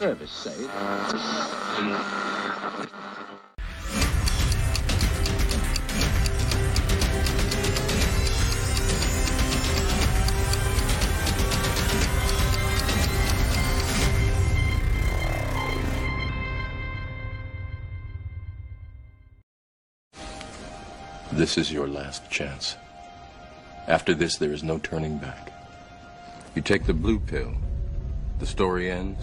This is your last chance. After this, there is no turning back. You take the blue pill, the story ends.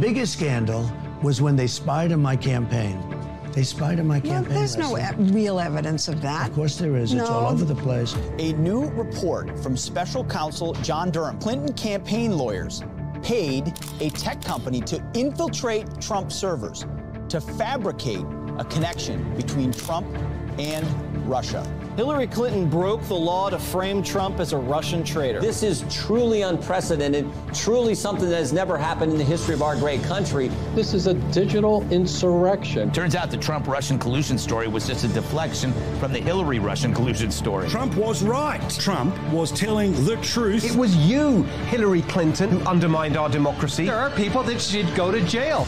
Biggest scandal was when they spied on my campaign. They spied on my Well, campaign. there's no e- real evidence of that. Of course there is. It's all over the place. A new report from special counsel John Durham. Clinton campaign lawyers paid a tech company to infiltrate Trump servers to fabricate a connection between Trump and Russia. Hillary Clinton broke the law to frame Trump as a Russian traitor. This is truly unprecedented, truly something that has never happened in the history of our great country. This is a digital insurrection. Turns out the Trump Russian collusion story was just a deflection from the Hillary Russian collusion story. Trump was right. Trump was telling the truth. It was you, Hillary Clinton, who undermined our democracy. There are people that should go to jail.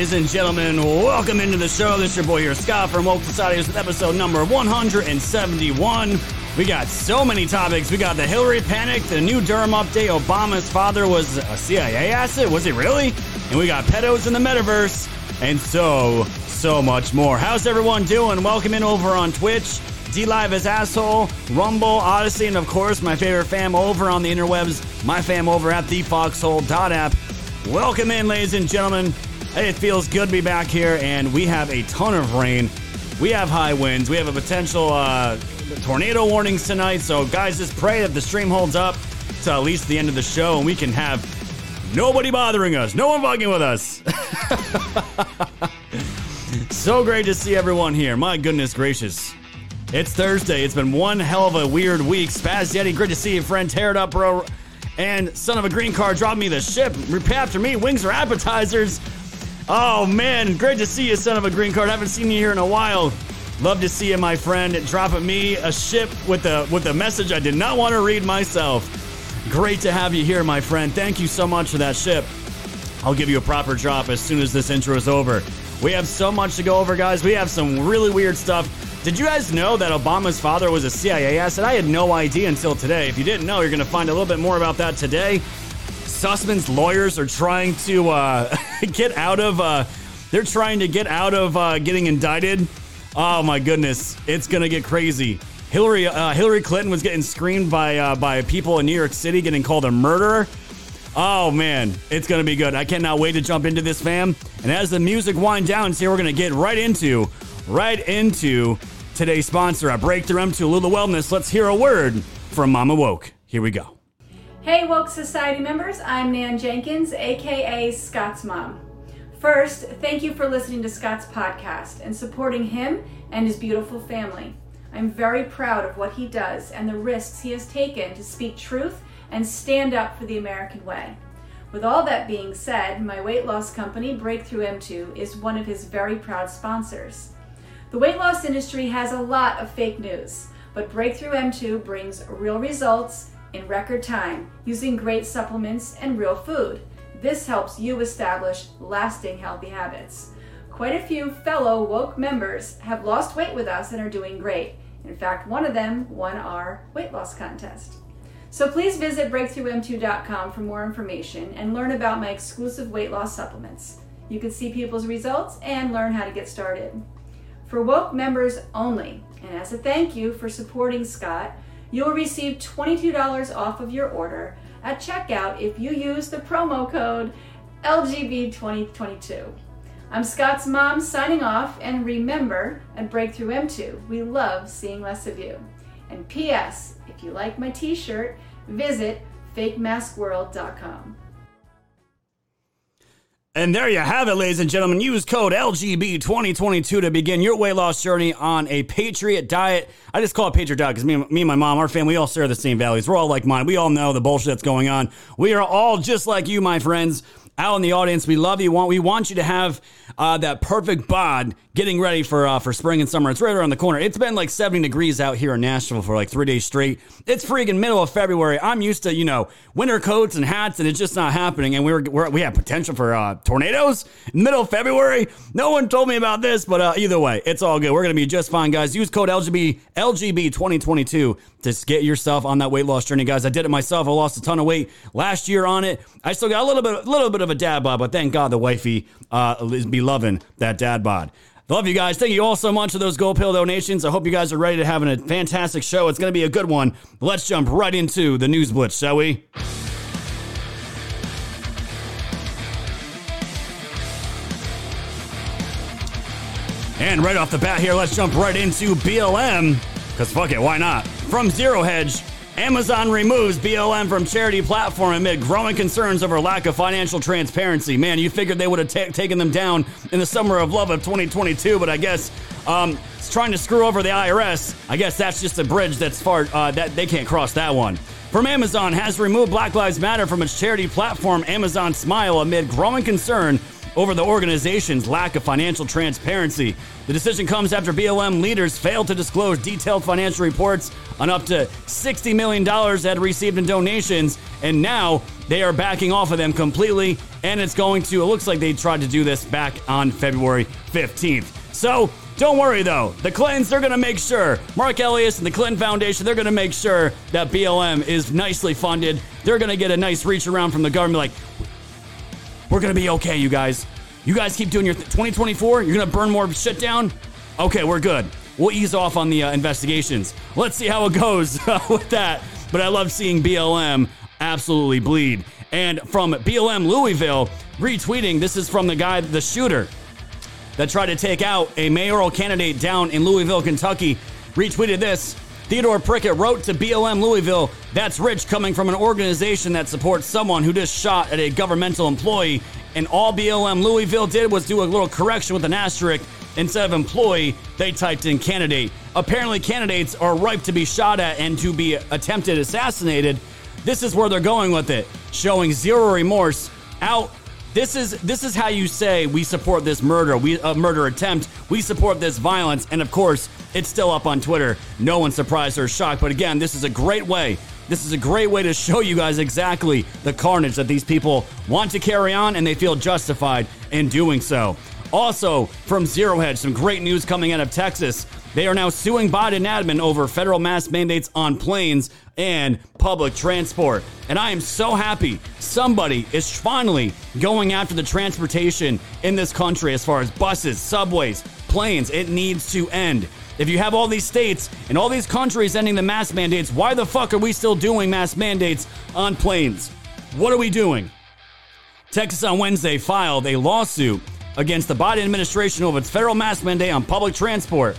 Ladies and gentlemen. Welcome into the show. This is your boy here, Scott from Woke Society. Is episode number 171. We got so many topics. We got the Hillary panic, the new Durham update. Obama's father was a CIA asset. Was he really? And we got pedos in the metaverse, and so, so much more. How's everyone doing? Welcome in over on Twitch. D Live is asshole, Rumble, Odysee, and of course my favorite fam over on the interwebs, my fam over at the Foxhole.app. Welcome in, ladies and gentlemen. Hey, it feels good to be back here, and we have a ton of rain. We have high winds. We have a potential uh, tornado warnings tonight. So, guys, just pray that the stream holds up to at least the end of the show, and we can have nobody bothering us, no one bugging with us. so great to see everyone here. My goodness gracious. It's Thursday. It's been one hell of a weird week. Spaz Yeti, great to see you, friend. Tear it up, bro. And son of a green card, drop me the ship. Repeat after me. Wings are appetizers. Oh man, great to see you, son of a green card. I Haven't seen you here in a while. Love to see you, my friend. Dropping me a ship with a with a message I did not want to read myself. Great to have you here, my friend. Thank you so much for that ship. I'll give you a proper drop as soon as this intro is over. We have so much to go over, guys. We have some really weird stuff. Did you guys know that Obama's father was a CIA asset? I had no idea until today. If you didn't know, you're going to find a little bit more about that today. Sussman's lawyers are trying to uh, get out of. Uh, they're trying to get out of uh, getting indicted. Oh my goodness, it's to get crazy. Hillary uh, Hillary Clinton was getting screamed by uh, by people in New York City, getting called a murderer. Oh man, it's gonna be good. I cannot wait to jump into this, fam. And as the music wind down, here we're gonna get right into, right into today's sponsor at Breakthrough M2 Lula Wellness. Let's hear a word from Mama Woke. Here we go. Hey, Woke Society members, I'm Nan Jenkins, aka Scott's mom. First, thank you for listening to Scott's podcast and supporting him and his beautiful family. I'm very proud of what he does and the risks he has taken to speak truth and stand up for the American way. With all that being said, my weight loss company, Breakthrough M2, is one of his very proud sponsors. The weight loss industry has a lot of fake news, but Breakthrough M2 brings real results in record time using great supplements and real food. This helps you establish lasting healthy habits. Quite a few fellow woke members have lost weight with us and are doing great. In fact, one of them won our weight loss contest. So please visit breakthroughm2.com for more information and learn about my exclusive weight loss supplements. You can see people's results and learn how to get started. For Woke members only, and as a thank you for supporting Scott, you'll receive $22 off of your order at checkout if you use the promo code LGB2022. I'm Scott's mom signing off, and remember, at Breakthrough M2, we love seeing less of you. And P.S. If you like my t shirt, visit fakemaskworld.com. And there you have it, ladies and gentlemen. Use code LGB2022 to begin your weight loss journey on a Patriot diet. I just call it Patriot diet because me, me and my mom, our family, we all share the same values. We're all like mine. We all know the bullshit that's going on. We are all just like you, my friends out in the audience. We love you. We want you to have uh, that perfect bod getting ready for uh, for spring and summer. It's right around the corner. It's been like 70 degrees out here in Nashville for like three days straight. It's freaking middle of February. I'm used to you know winter coats and hats, and it's just not happening. And we were, we're, we have potential for uh, tornadoes in middle of February. No one told me about this, but uh, either way, it's all good. We're gonna be just fine, guys. Use code LGB LGB 2022 to get yourself on that weight loss journey, guys. I did it myself. I lost a ton of weight last year on it. I still got a little bit, a little bit of a dad bod, but thank God the wifey uh, is be loving that dad bod. Love you guys. Thank you all so much for those Gold Pill donations. I hope you guys are ready to have a fantastic show. It's going to be a good one. Let's jump right into the news blitz, shall we? And right off the bat here, let's jump right into BLM. Because fuck it, why not? From Zero Hedge, Amazon removes BLM from charity platform amid growing concerns over lack of financial transparency. Man, you figured they would have ta- taken them down in the summer of love of 2022, but I guess um, it's trying to screw over the IRS. I guess that's just a bridge that's far uh, that they can't cross that one. From Amazon has removed Black Lives Matter from its charity platform Amazon Smile amid growing concern over the organization's lack of financial transparency. The decision comes after BLM leaders failed to disclose detailed financial reports on up to $60 million that received in donations, and now they are backing off of them completely. And it's going to, it looks like they tried to do this back on February 15th. So, don't worry though, the Clintons, they're gonna make sure, Marc Elias and the Clinton Foundation, they're gonna make sure that BLM is nicely funded. They're gonna get a nice reach around from the government, like, we're gonna be okay, you guys. You guys keep doing your th- 2024. You're gonna burn more shit down. Okay, we're good. We'll ease off on the uh, investigations. Let's see how it goes with that. But I love seeing BLM absolutely bleed. And from BLM Louisville, retweeting. This is from the guy, the shooter, that tried to take out a mayoral candidate down in Louisville, Kentucky. Retweeted this. Theodore Prickett wrote to BLM Louisville, that's rich coming from an organization that supports someone who just shot at a governmental employee. And all BLM Louisville did was do a little correction with an asterisk. Instead of employee, they typed in candidate. Apparently, candidates are ripe to be shot at and to be attempted assassinated. This is where they're going with it, showing zero remorse. Out. This is this is how you say we support this murder, we a uh, murder attempt. We support this violence, and of course, it's still up on Twitter. No one's surprised or shocked. But again, this is a great way. This is a great way to show you guys exactly the carnage that these people want to carry on, and they feel justified in doing so. Also, from Zero Hedge, some great news coming out of Texas. They are now suing Biden admin over federal mask mandates on planes and public transport. And I am so happy somebody is finally going after the transportation in this country as far as buses, subways, planes. It needs to end. If you have all these states and all these countries ending the mask mandates, why the fuck are we still doing mask mandates on planes? What are we doing? Texas on Wednesday filed a lawsuit against the Biden administration over its federal mask mandate on public transport.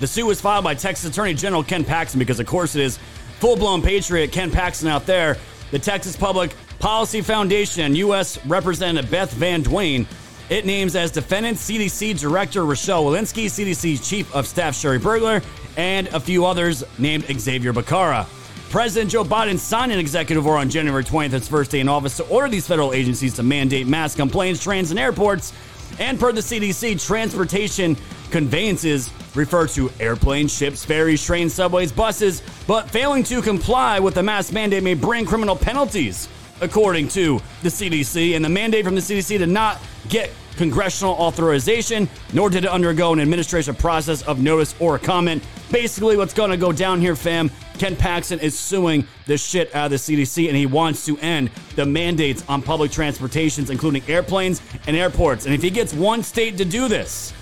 The suit was filed by Texas Attorney General Ken Paxton because, of course, it is full blown patriot Ken Paxton out there. The Texas Public Policy Foundation U.S. Representative Beth Van Duyne. It names as defendants CDC Director Rochelle Walensky, CDC Chief of Staff Sherry Bergler, and a few others named Xavier Becerra. President Joe Biden signed an executive order on January 20th, his first day in office, to order these federal agencies to mandate masks on planes, trains, and airports. And per the CDC, transportation conveyances refer to airplanes, ships, ferries, trains, subways, buses, but failing to comply with the mask mandate may bring criminal penalties, according to the CDC. And the mandate from the CDC to not get congressional authorization, nor did it undergo an administration process of notice or comment. Basically, what's going to go down here, fam, Ken Paxton is suing the shit out of the CDC and he wants to end the mandates on public transportations, including airplanes and airports. And if he gets one state to do this,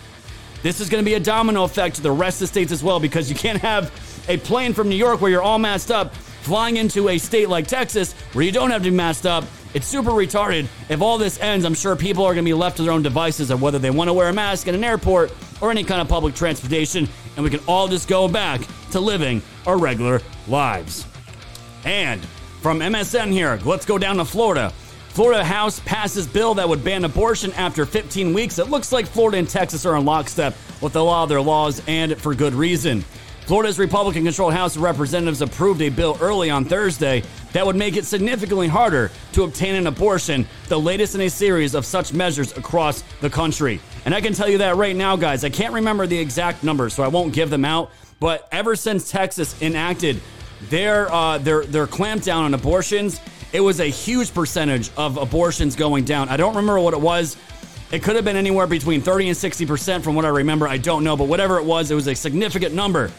this is going to be a domino effect to the rest of the states as well because you can't have a plane from New York where you're all masked up flying into a state like Texas where you don't have to be masked up. It's super retarded. If all this ends, I'm sure people are going to be left to their own devices of whether they want to wear a mask in an airport or any kind of public transportation, and we can all just go back to living our regular lives. And from MSN here, let's go down to Florida. Florida House passes bill that would ban abortion after 15 weeks. It looks like Florida and Texas are in lockstep with a lot of their laws, and for good reason. Florida's Republican controlled House of Representatives approved a bill early on Thursday that would make it significantly harder to obtain an abortion, the latest in a series of such measures across the country. And I can tell you that right now, guys, I can't remember the exact numbers, so I won't give them out. But ever since Texas enacted their uh, their their clampdown on abortions, it was a huge percentage of abortions going down. I don't remember what it was. It could have been anywhere between 30 and 60% from what I remember. I don't know, but whatever it was, it was a significant number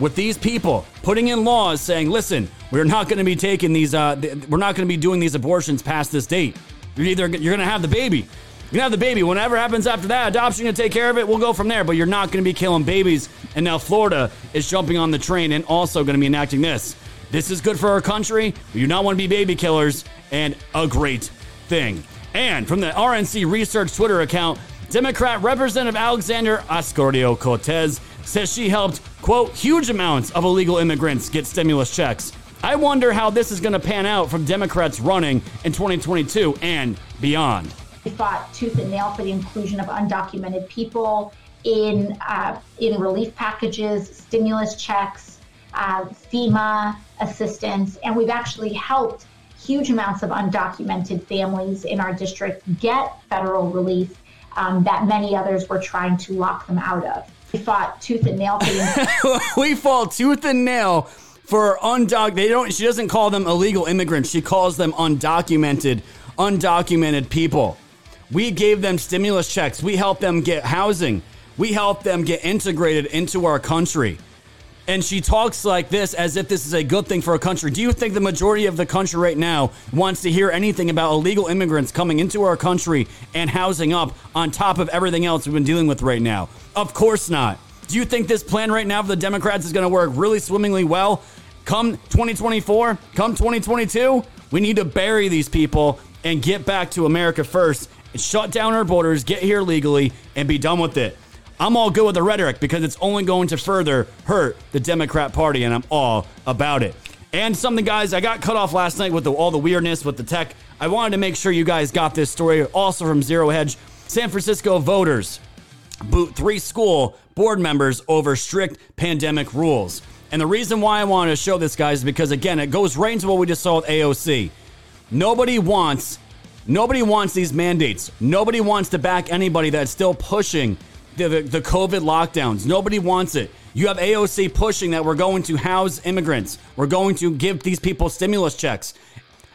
with these people putting in laws saying, listen, we're not going to be taking these, uh, we're not going to be doing these abortions past this date. You're either, you're going to have the baby. You're going to have the baby. Whatever happens after that, adoption to take care of it. We'll go from there, but you're not going to be killing babies. And now Florida is jumping on the train and also going to be enacting this. This is good for our country. We do not want to be baby killers, and a great thing. And from the RNC Research Twitter account, Democrat Representative Alexander Ocasio Cortez says she helped, quote, huge amounts of illegal immigrants get stimulus checks. I wonder how this is going to pan out from Democrats running in 2022 and beyond. We fought tooth and nail for the inclusion of undocumented people in uh, in relief packages, stimulus checks, uh, FEMA assistance, and we've actually helped huge amounts of undocumented families in our district get federal relief um, that many others were trying to lock them out of. We fought tooth and nail. we fought tooth and nail for undoc. They don't. She doesn't call them illegal immigrants. She calls them undocumented, undocumented people. We gave them stimulus checks. We helped them get housing. We helped them get integrated into our country. And she talks like this as if this is a good thing for a country. Do you think the majority of the country right now wants to hear anything about illegal immigrants coming into our country and housing up on top of everything else we've been dealing with right now? Of course not. Do you think this plan right now for the Democrats is going to work really swimmingly well? Come 2024, come 2022, we need to bury these people and get back to America first and shut down our borders, get here legally, and be done with it. I'm all good with the rhetoric because it's only going to further hurt the Democrat Party, and I'm all about it. And something, guys, I got cut off last night with the, all the weirdness with the tech. I wanted to make sure you guys got this story also from Zero Hedge. San Francisco voters boot three school board members over strict pandemic rules. And the reason why I wanted to show this, guys, is because, again, it goes right into what we just saw with AOC. Nobody wants. Nobody wants these mandates. Nobody wants to back anybody that's still pushing the, the, the COVID lockdowns. Nobody wants it. You have AOC pushing that we're going to house immigrants. We're going to give these people stimulus checks.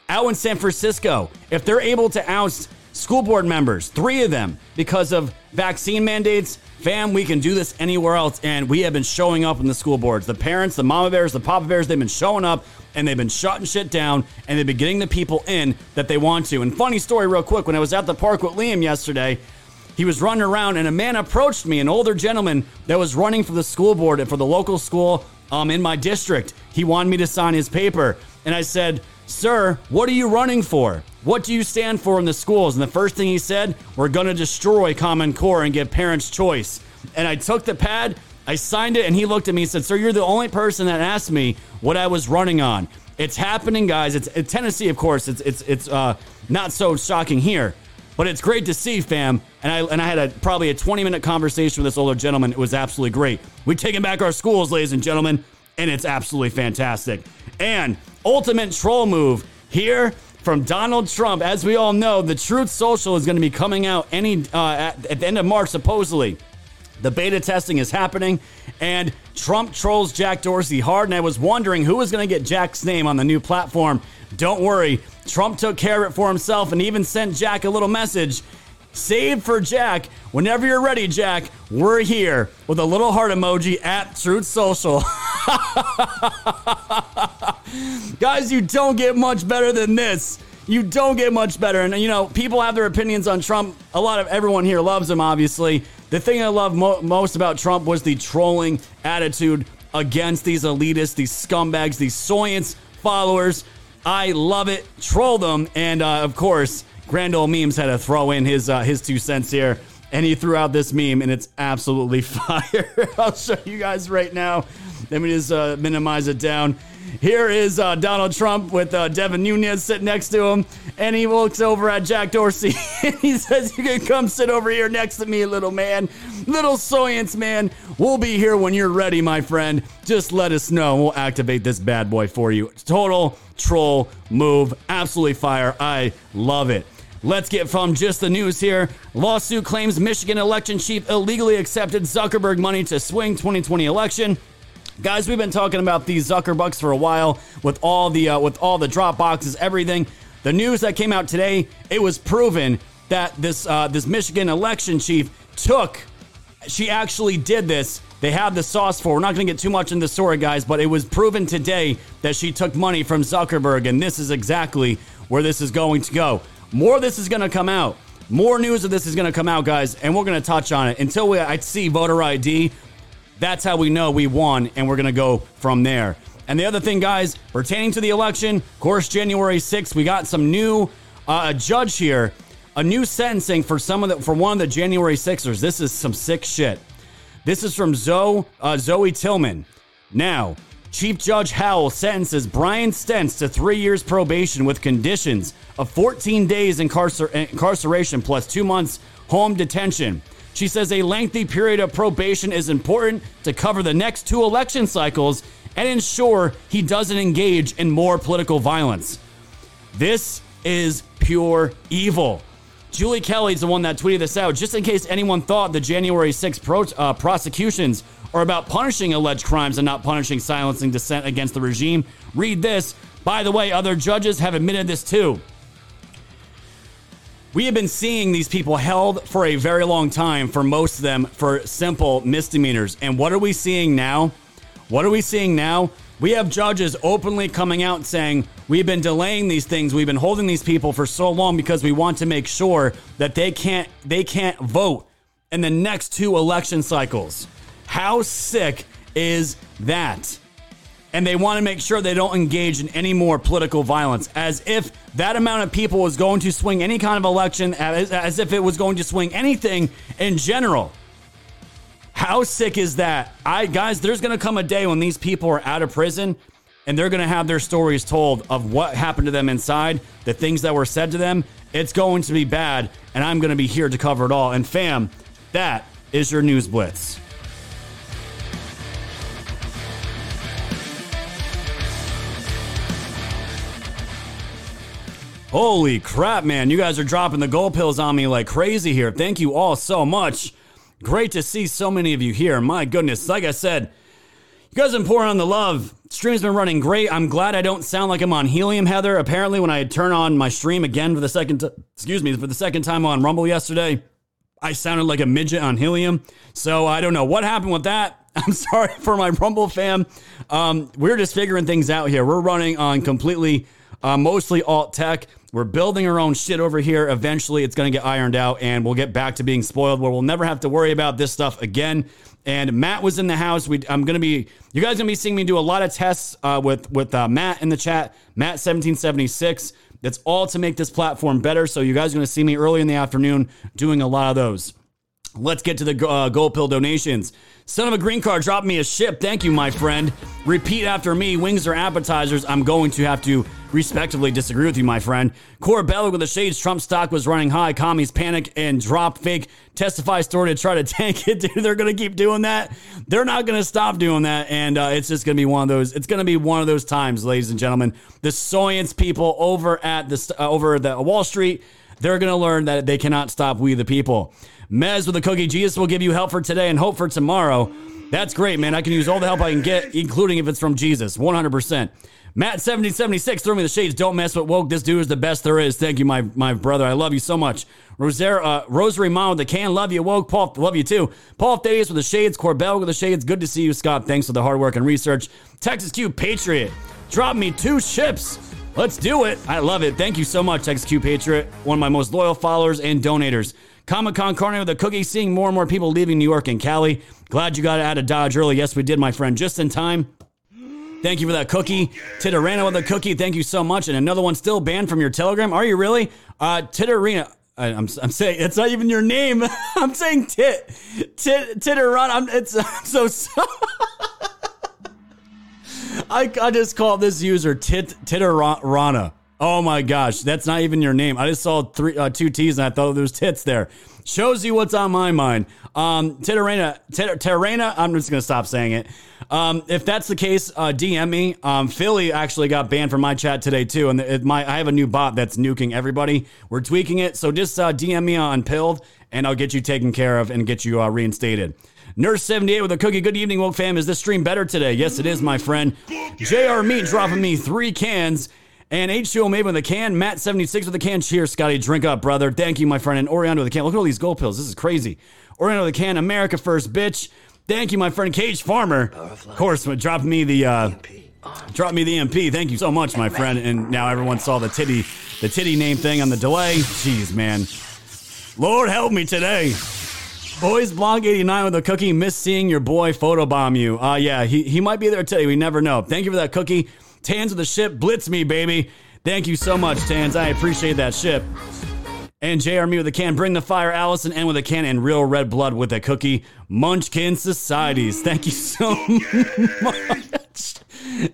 Out in San Francisco, if they're able to oust school board members, three of them, because of vaccine mandates, fam, we can do this anywhere else. And we have been showing up in the school boards. The parents, the mama bears, the papa bears, they've been showing up and they've been shutting shit down and they've been getting the people in that they want to. And funny story, real quick, when I was at the park with Liam yesterday, he was running around, and a man approached me, an older gentleman that was running for the school board and for the local school um, in my district. He wanted me to sign his paper. And I said, Sir, what are you running for? What do you stand for in the schools? And the first thing he said, We're going to destroy Common Core and give parents choice. And I took the pad, I signed it, and he looked at me and said, Sir, you're the only person that asked me what I was running on. It's happening, guys. It's, it's Tennessee, of course. It's it's it's uh, not so shocking here. But it's great to see, fam. And I and I had a probably a 20 minute conversation with this older gentleman. It was absolutely great. We've taken back our schools, ladies and gentlemen, and it's absolutely fantastic. And ultimate troll move here from Donald Trump. As we all know, the Truth Social is going to be coming out any uh, at, at the end of March, supposedly. The beta testing is happening, and Trump trolls Jack Dorsey hard. And I was wondering who was going to get Jack's name on the new platform. Don't worry, Trump took care of it for himself and even sent Jack a little message. Save for Jack. Whenever you're ready, Jack, we're here with a little heart emoji at Truth Social. Guys, you don't get much better than this. You don't get much better. And, you know, people have their opinions on Trump. A lot of everyone here loves him, obviously. The thing I love mo- most about Trump was the trolling attitude against these elitists, these scumbags, these soyance followers. I love it. Troll them. And, uh, of course, Grand Old Memes had to throw in his, uh, his two cents here. And he threw out this meme, and it's absolutely fire. I'll show you guys right now. Let me just uh, minimize it down. Here is uh, Donald Trump with uh, Devin Nunes sitting next to him, and he looks over at Jack Dorsey and he says, "You can come sit over here next to me, little man, little science man. We'll be here when you're ready, my friend. Just let us know. We'll activate this bad boy for you. Total troll move, absolutely fire. I love it." Let's get from just the news here. Lawsuit claims Michigan election chief illegally accepted Zuckerberg money to swing 2020 election. Guys, we've been talking about these Zuckerbucks for a while with all the uh, with all the drop boxes, everything. The news that came out today, it was proven that this uh, this Michigan election chief took. She actually did this. They have the sauce for. We're not going to get too much into the story, guys, but it was proven today that she took money from Zuckerberg, and this is exactly where this is going to go. More of this is going to come out. More news of this is going to come out, guys, and we're going to touch on it until we I see voter ID. That's how we know we won, and we're going to go from there. And the other thing, guys, pertaining to the election, of course, January 6th, we got some new uh, judge here, a new sentencing for some of the for one of the January Sixers. This is some sick shit. This is from Zoe uh, Zoe Tillman. Now, Chief Judge Howell sentences Brian Stenz to three years probation with conditions of 14 days incarcer- incarceration plus two months home detention. She says a lengthy period of probation is important to cover the next two election cycles and ensure he doesn't engage in more political violence. This is pure evil. Julie Kelly's the one that tweeted this out, just in case anyone thought the January 6th pro- uh, prosecutions are about punishing alleged crimes and not punishing silencing dissent against the regime. Read this. By the way, other judges have admitted this too. We have been seeing these people held for a very long time, for most of them, for simple misdemeanors. And what are we seeing now? What are we seeing now? We have judges openly coming out saying, We've been delaying these things. We've been holding these people for so long because we want to make sure that they can't they can't vote in the next two election cycles. How sick is that? And they want to make sure they don't engage in any more political violence, as if that amount of people was going to swing any kind of election, as, as if it was going to swing anything in general. How sick is that? I guys, there's going to come a day when these people are out of prison and they're going to have their stories told of what happened to them inside, the things that were said to them. It's going to be bad, and I'm going to be here to cover it all. And fam, that is your news blitz. Holy crap, man. You guys are dropping the gold pills on me like crazy here. Thank you all so much. Great to see so many of you here. My goodness. Like I said, you guys been pouring on the love. Stream's been running great. I'm glad I don't sound like I'm on helium, Heather. Apparently, when I turn on my stream again for the second, t- excuse me, for the second time on Rumble yesterday, I sounded like a midget on helium. So I don't know what happened with that. I'm sorry for my Rumble fam. Um, we're just figuring things out here. We're running on completely, uh, mostly alt tech. We're building our own shit over here. Eventually, it's going to get ironed out, and we'll get back to being spoiled where we'll never have to worry about this stuff again. And Matt was in the house. We, I'm going to be, you guys going to be seeing me do a lot of tests uh, with with uh, Matt in the chat. Matt 1776. That's all to make this platform better. So you guys are going to see me early in the afternoon doing a lot of those. Let's get to the uh, gold pill donations. Son of a green card, drop me a ship. Thank you, my friend. Repeat after me. Wings or appetizers? I'm going to have to respectively disagree with you, my friend. Corbella with the shades. Trump stock was running high. Commies panic and drop fake testify story to try to tank it. Dude, they're going to keep doing that. They're not going to stop doing that. And uh, it's just going to be one of those. It's going to be one of those times, ladies and gentlemen. The science people over at the uh, over the Wall Street. They're going to learn that they cannot stop we the people. Mez with a cookie. Jesus will give you help for today and hope for tomorrow. That's great, man. I can use all the help I can get, including if it's from Jesus. 100%. Matt7076, throw me the shades. Don't mess with woke. This dude is the best there is. Thank you, my, my brother. I love you so much. Rosaire, uh, Rosary Mom with the can. Love you, woke. Paul, love you too. Paul Thaddeus with the shades. Corbell with the shades. Good to see you, Scott. Thanks for the hard work and research. Texas Q Patriot. Drop me two ships. Let's do it. I love it. Thank you so much, Texas Q Patriot. One of my most loyal followers and donators. Comic Con Carney with a cookie, seeing more and more people leaving New York and Cali. Glad you got out of Dodge early. Yes, we did, my friend, just in time. Thank you for that cookie. Titarana with a cookie. Thank you so much. And another one still banned from your Telegram. Are you really? Uh. I, I'm, I'm saying it's not even your name. I'm saying tit, tit, Titarana. I'm, it's I'm so sorry. I, I just called this user tit, Titarana. Oh my gosh, that's not even your name. I just saw three, uh, two T's and I thought there was tits there. Shows you what's on my mind. Um, Titarena, I'm just gonna stop saying it. Um, if that's the case, uh, DM me. Um, Philly actually got banned from my chat today too, and it, my I have a new bot that's nuking everybody. We're tweaking it, so just uh, DM me on Pilled, and I'll get you taken care of and get you uh, reinstated. Nurse 78 with a cookie. Good evening, woke fam. Is this stream better today? Yes, it is, my friend. JR Meat dropping me three cans. And H2O made with a can. Matt 76 with a can. Cheers, Scotty. Drink up, brother. Thank you, my friend. And Orion with a can. Look at all these gold pills. This is crazy. Orion with a can. America first, bitch. Thank you, my friend Cage Farmer. Of course, drop me the uh, drop me the MP. Thank you so much, my friend. And now everyone saw the titty the titty name thing on the delay. Jeez, man. Lord help me today. Boys Blog 89 with a cookie. Miss seeing your boy photobomb you. Uh yeah, he, he might be there today. We never know. Thank you for that cookie. Tans of the ship, blitz me, baby. Thank you so much, Tans. I appreciate that ship. And JR Me with a can, bring the fire, Allison, and with a can, and real red blood with a cookie. Munchkin Societies. Thank you so much.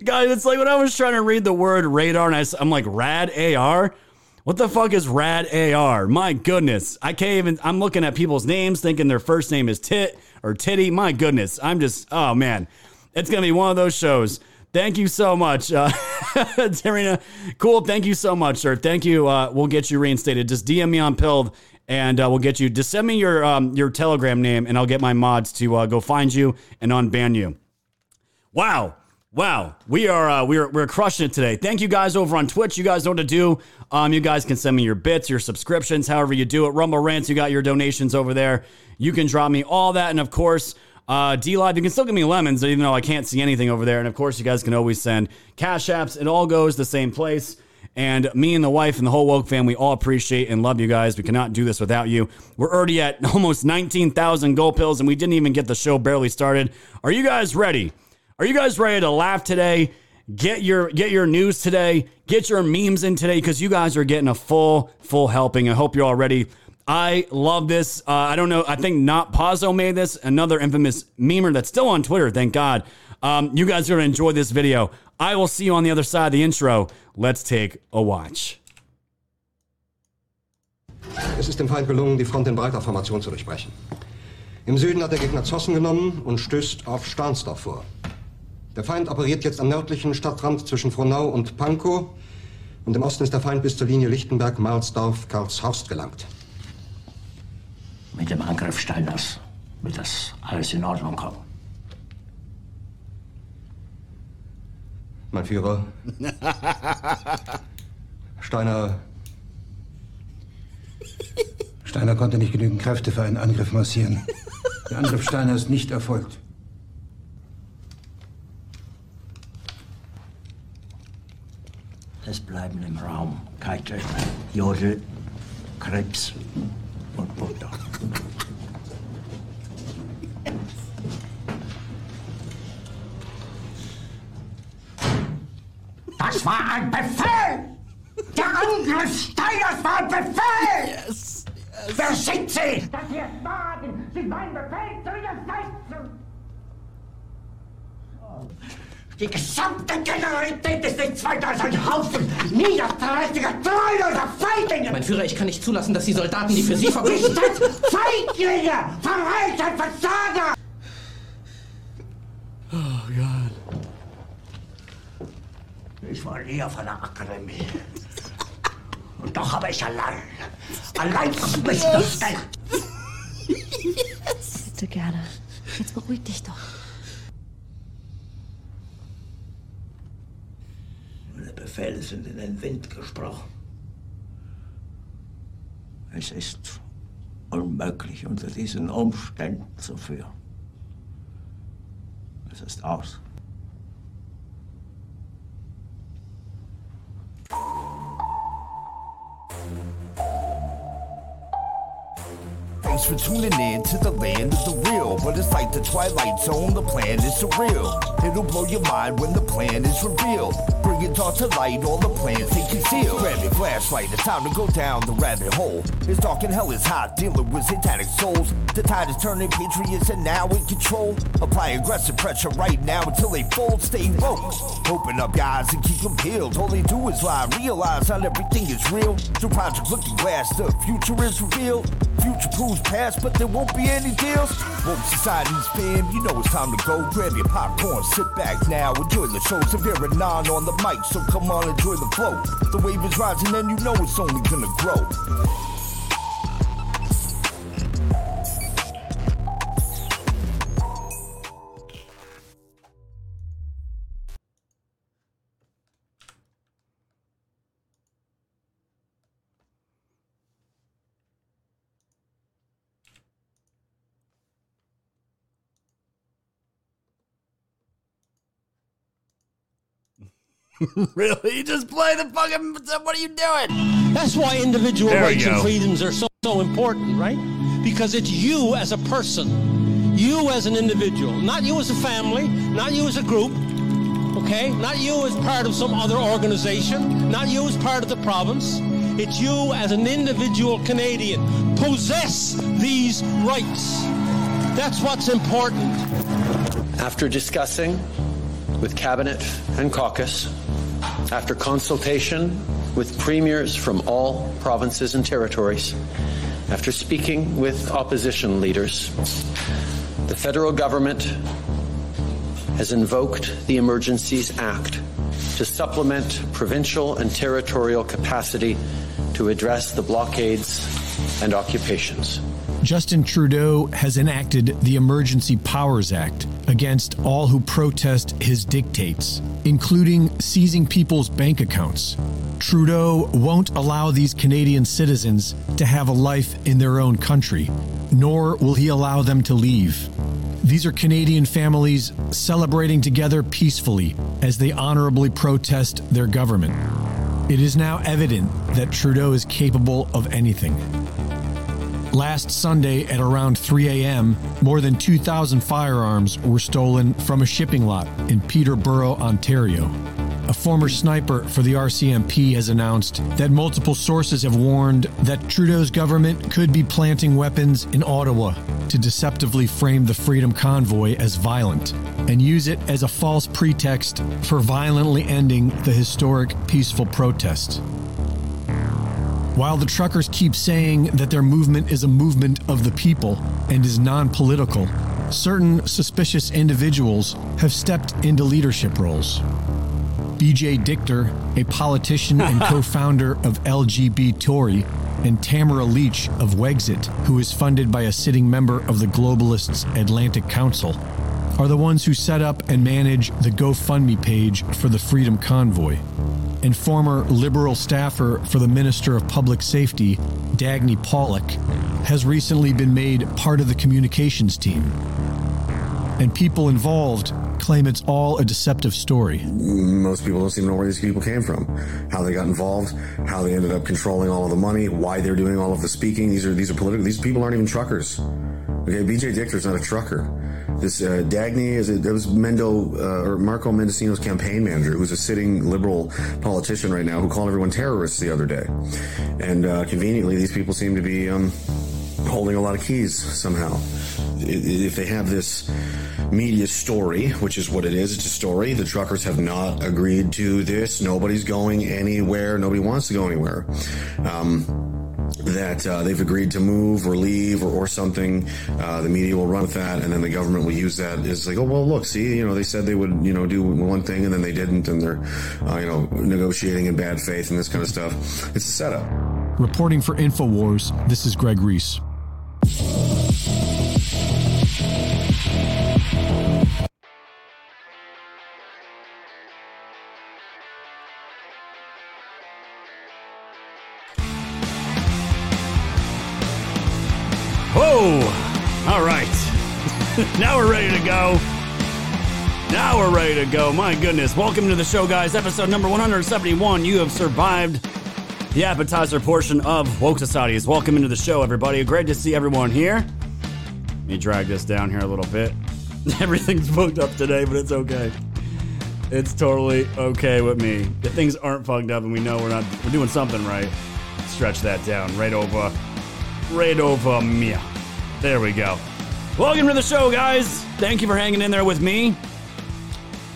Guys, it's like when I was trying to read the word radar and I, am like, rad AR? What the fuck is rad AR? My goodness. I can't even, I'm looking at people's names thinking their first name is Tit or Titty. My goodness. I'm just, oh man. It's going to be one of those shows. Thank you so much, uh, Tarina. Cool. Thank you so much, sir. Thank you. Uh, we'll get you reinstated. Just DM me on Pilled, and uh, we'll get you. Just send me your um, your Telegram name, and I'll get my mods to uh, go find you and unban you. Wow. Wow, we are uh, we're we're crushing it today. Thank you guys over on Twitch. You guys know what to do. Um, you guys can send me your bits, your subscriptions, however you do it. Rumble rants, you got your donations over there. You can drop me all that, and of course, uh, D Live, you can still give me lemons, even though I can't see anything over there. And of course, you guys can always send cash apps. It all goes the same place. And me and the wife and the whole woke family all appreciate and love you guys. We cannot do this without you. We're already at almost 19,000 gold pills, and we didn't even get the show barely started. Are you guys ready? Are you guys ready to laugh today? Get your get your news today. Get your memes in today because you guys are getting a full full helping. I hope you're all ready. I love this. Uh, I don't know. I think Not Pazzo made this. Another infamous memer that's still on Twitter. Thank God. Um, you guys are going to enjoy this video. I will see you on the other side of the intro. Let's take a watch. Es ist dem Feind gelungen, die Front in breiter Formation zu durchbrechen. Im Süden hat der Gegner Zossen genommen und stößt auf Stahnsdorf vor. Der Feind operiert jetzt am nördlichen Stadtrand zwischen Frohnau und Pankow und im Osten ist der Feind bis zur Linie Lichtenberg-Mahlsdorf-Karlshorst gelangt. Mit dem Angriff Steiners wird das alles in Ordnung kommen. Mein Führer. Steiner. Steiner konnte nicht genügend Kräfte für einen Angriff massieren. Der Angriff Steiner ist nicht erfolgt. Es bleiben im Raum Keitel, Jodel, Krebs und Butter. Das war ein Befehl! Der Angriff Steiners war ein Befehl! Yes, yes. Wer sind Sie? Dass Sie es wagen, sich meinen Befehl zu widersetzen! Die gesamte Generalität ist nichts weiter als ein Haufen niederträchtiger, treuloser Feiglinge! Mein Führer, ich kann nicht zulassen, dass die Soldaten, die für Sie verbringen... Nicht als Feiglinge! Verreiter, Versager! Oh Gott. Ich war nie auf einer Akademie. Und doch habe ich allein, allein auf mich Yes. gestellt. Bitte gerne. Jetzt beruhig dich doch. Sind in den Wind gesprochen. Es ist unmöglich, unter diesen Umständen zu führen. Es ist aus. Thanks for tuning in to the land of the real. But it's like the Twilight Zone, the plan is surreal. It'll blow your mind when the plan is revealed. Bring it all to light, all the plans they conceal. Grab your flashlight, it's time to go down the rabbit hole. It's dark and hell is hot, dealing with satanic souls. The tide is turning, patriots are now in control. Apply aggressive pressure right now until they fold, stay woke. Open up eyes and keep them peeled. All they do is lie, realize not everything is real. Through Project Looking Glass, the future is revealed. Future proves past, but there won't be any deals. Woke society's fam, you know it's time to go. Grab your popcorn, sit back now, enjoy the show. Severe and non on the mic, so come on, enjoy the flow. The wave is rising, and you know it's only gonna grow. really? Just play the fucking. What are you doing? That's why individual There rights and freedoms are so, so important, right? Because it's you as a person, you as an individual, not you as a family, not you as a group, okay? Not you as part of some other organization, not you as part of the province. It's you as an individual Canadian. Possess these rights. That's what's important. After discussing with Cabinet and caucus, after consultation with premiers from all provinces and territories, after speaking with opposition leaders, the federal government has invoked the Emergencies Act to supplement provincial and territorial capacity to address the blockades and occupations. Justin Trudeau has enacted the Emergency Powers Act against all who protest his dictates, including seizing people's bank accounts. Trudeau won't allow these Canadian citizens to have a life in their own country, nor will he allow them to leave. These are Canadian families celebrating together peacefully as they honorably protest their government. It is now evident that Trudeau is capable of anything. Last Sunday at around 3 a.m., more than 2,000 firearms were stolen from a shipping lot in Peterborough, Ontario. A former sniper for the RCMP has announced that multiple sources have warned that Trudeau's government could be planting weapons in Ottawa to deceptively frame the Freedom Convoy as violent and use it as a false pretext for violently ending the historic peaceful protest. While the truckers keep saying that their movement is a movement of the people and is non political, certain suspicious individuals have stepped into leadership roles. BJ Dichter, a politician and co founder of LGB Tory, and Tamara Lich of Wexit, who is funded by a sitting member of the Globalists Atlantic Council, are the ones who set up and manage the GoFundMe page for the Freedom Convoy. And former Liberal staffer for the Minister of Public Safety, Dagny Pawlak, has recently been made part of the communications team. And people involved claim it's all a deceptive story. Most people don't seem to know where these people came from, how they got involved, how they ended up controlling all of the money, why they're doing all of the speaking. These are these are political. These people aren't even truckers. Okay, BJ Dichter's not a trucker. This uh, Dagny is it, that was Mendo uh, or Marco Mendicino's campaign manager, who's a sitting liberal politician right now, who called everyone terrorists the other day. And uh, conveniently, these people seem to be um, holding a lot of keys somehow. If they have this media story, which is what it is, it's a story. The truckers have not agreed to this. Nobody's going anywhere. Nobody wants to go anywhere. Um, that uh, they've agreed to move or leave or, or something. Uh, the media will run with that, and then the government will use that as like, oh well, look, see, you know, they said they would, you know, do one thing and then they didn't, and they're, uh, you know, negotiating in bad faith and this kind of stuff. It's a setup. Reporting for InfoWars, this is Greg Reese. Now we're ready to go. My goodness. Welcome to the show, guys. Episode number 171. You have survived the appetizer portion of Woke Societies. Welcome into the show, everybody. Great to see everyone here. Let me drag this down here a little bit. Everything's fucked up today, but it's okay. It's totally okay with me. If things aren't fucked up and we know we're not we're doing something right, stretch that down right over right over me. There we go. Welcome to the show, guys. Thank you for hanging in there with me.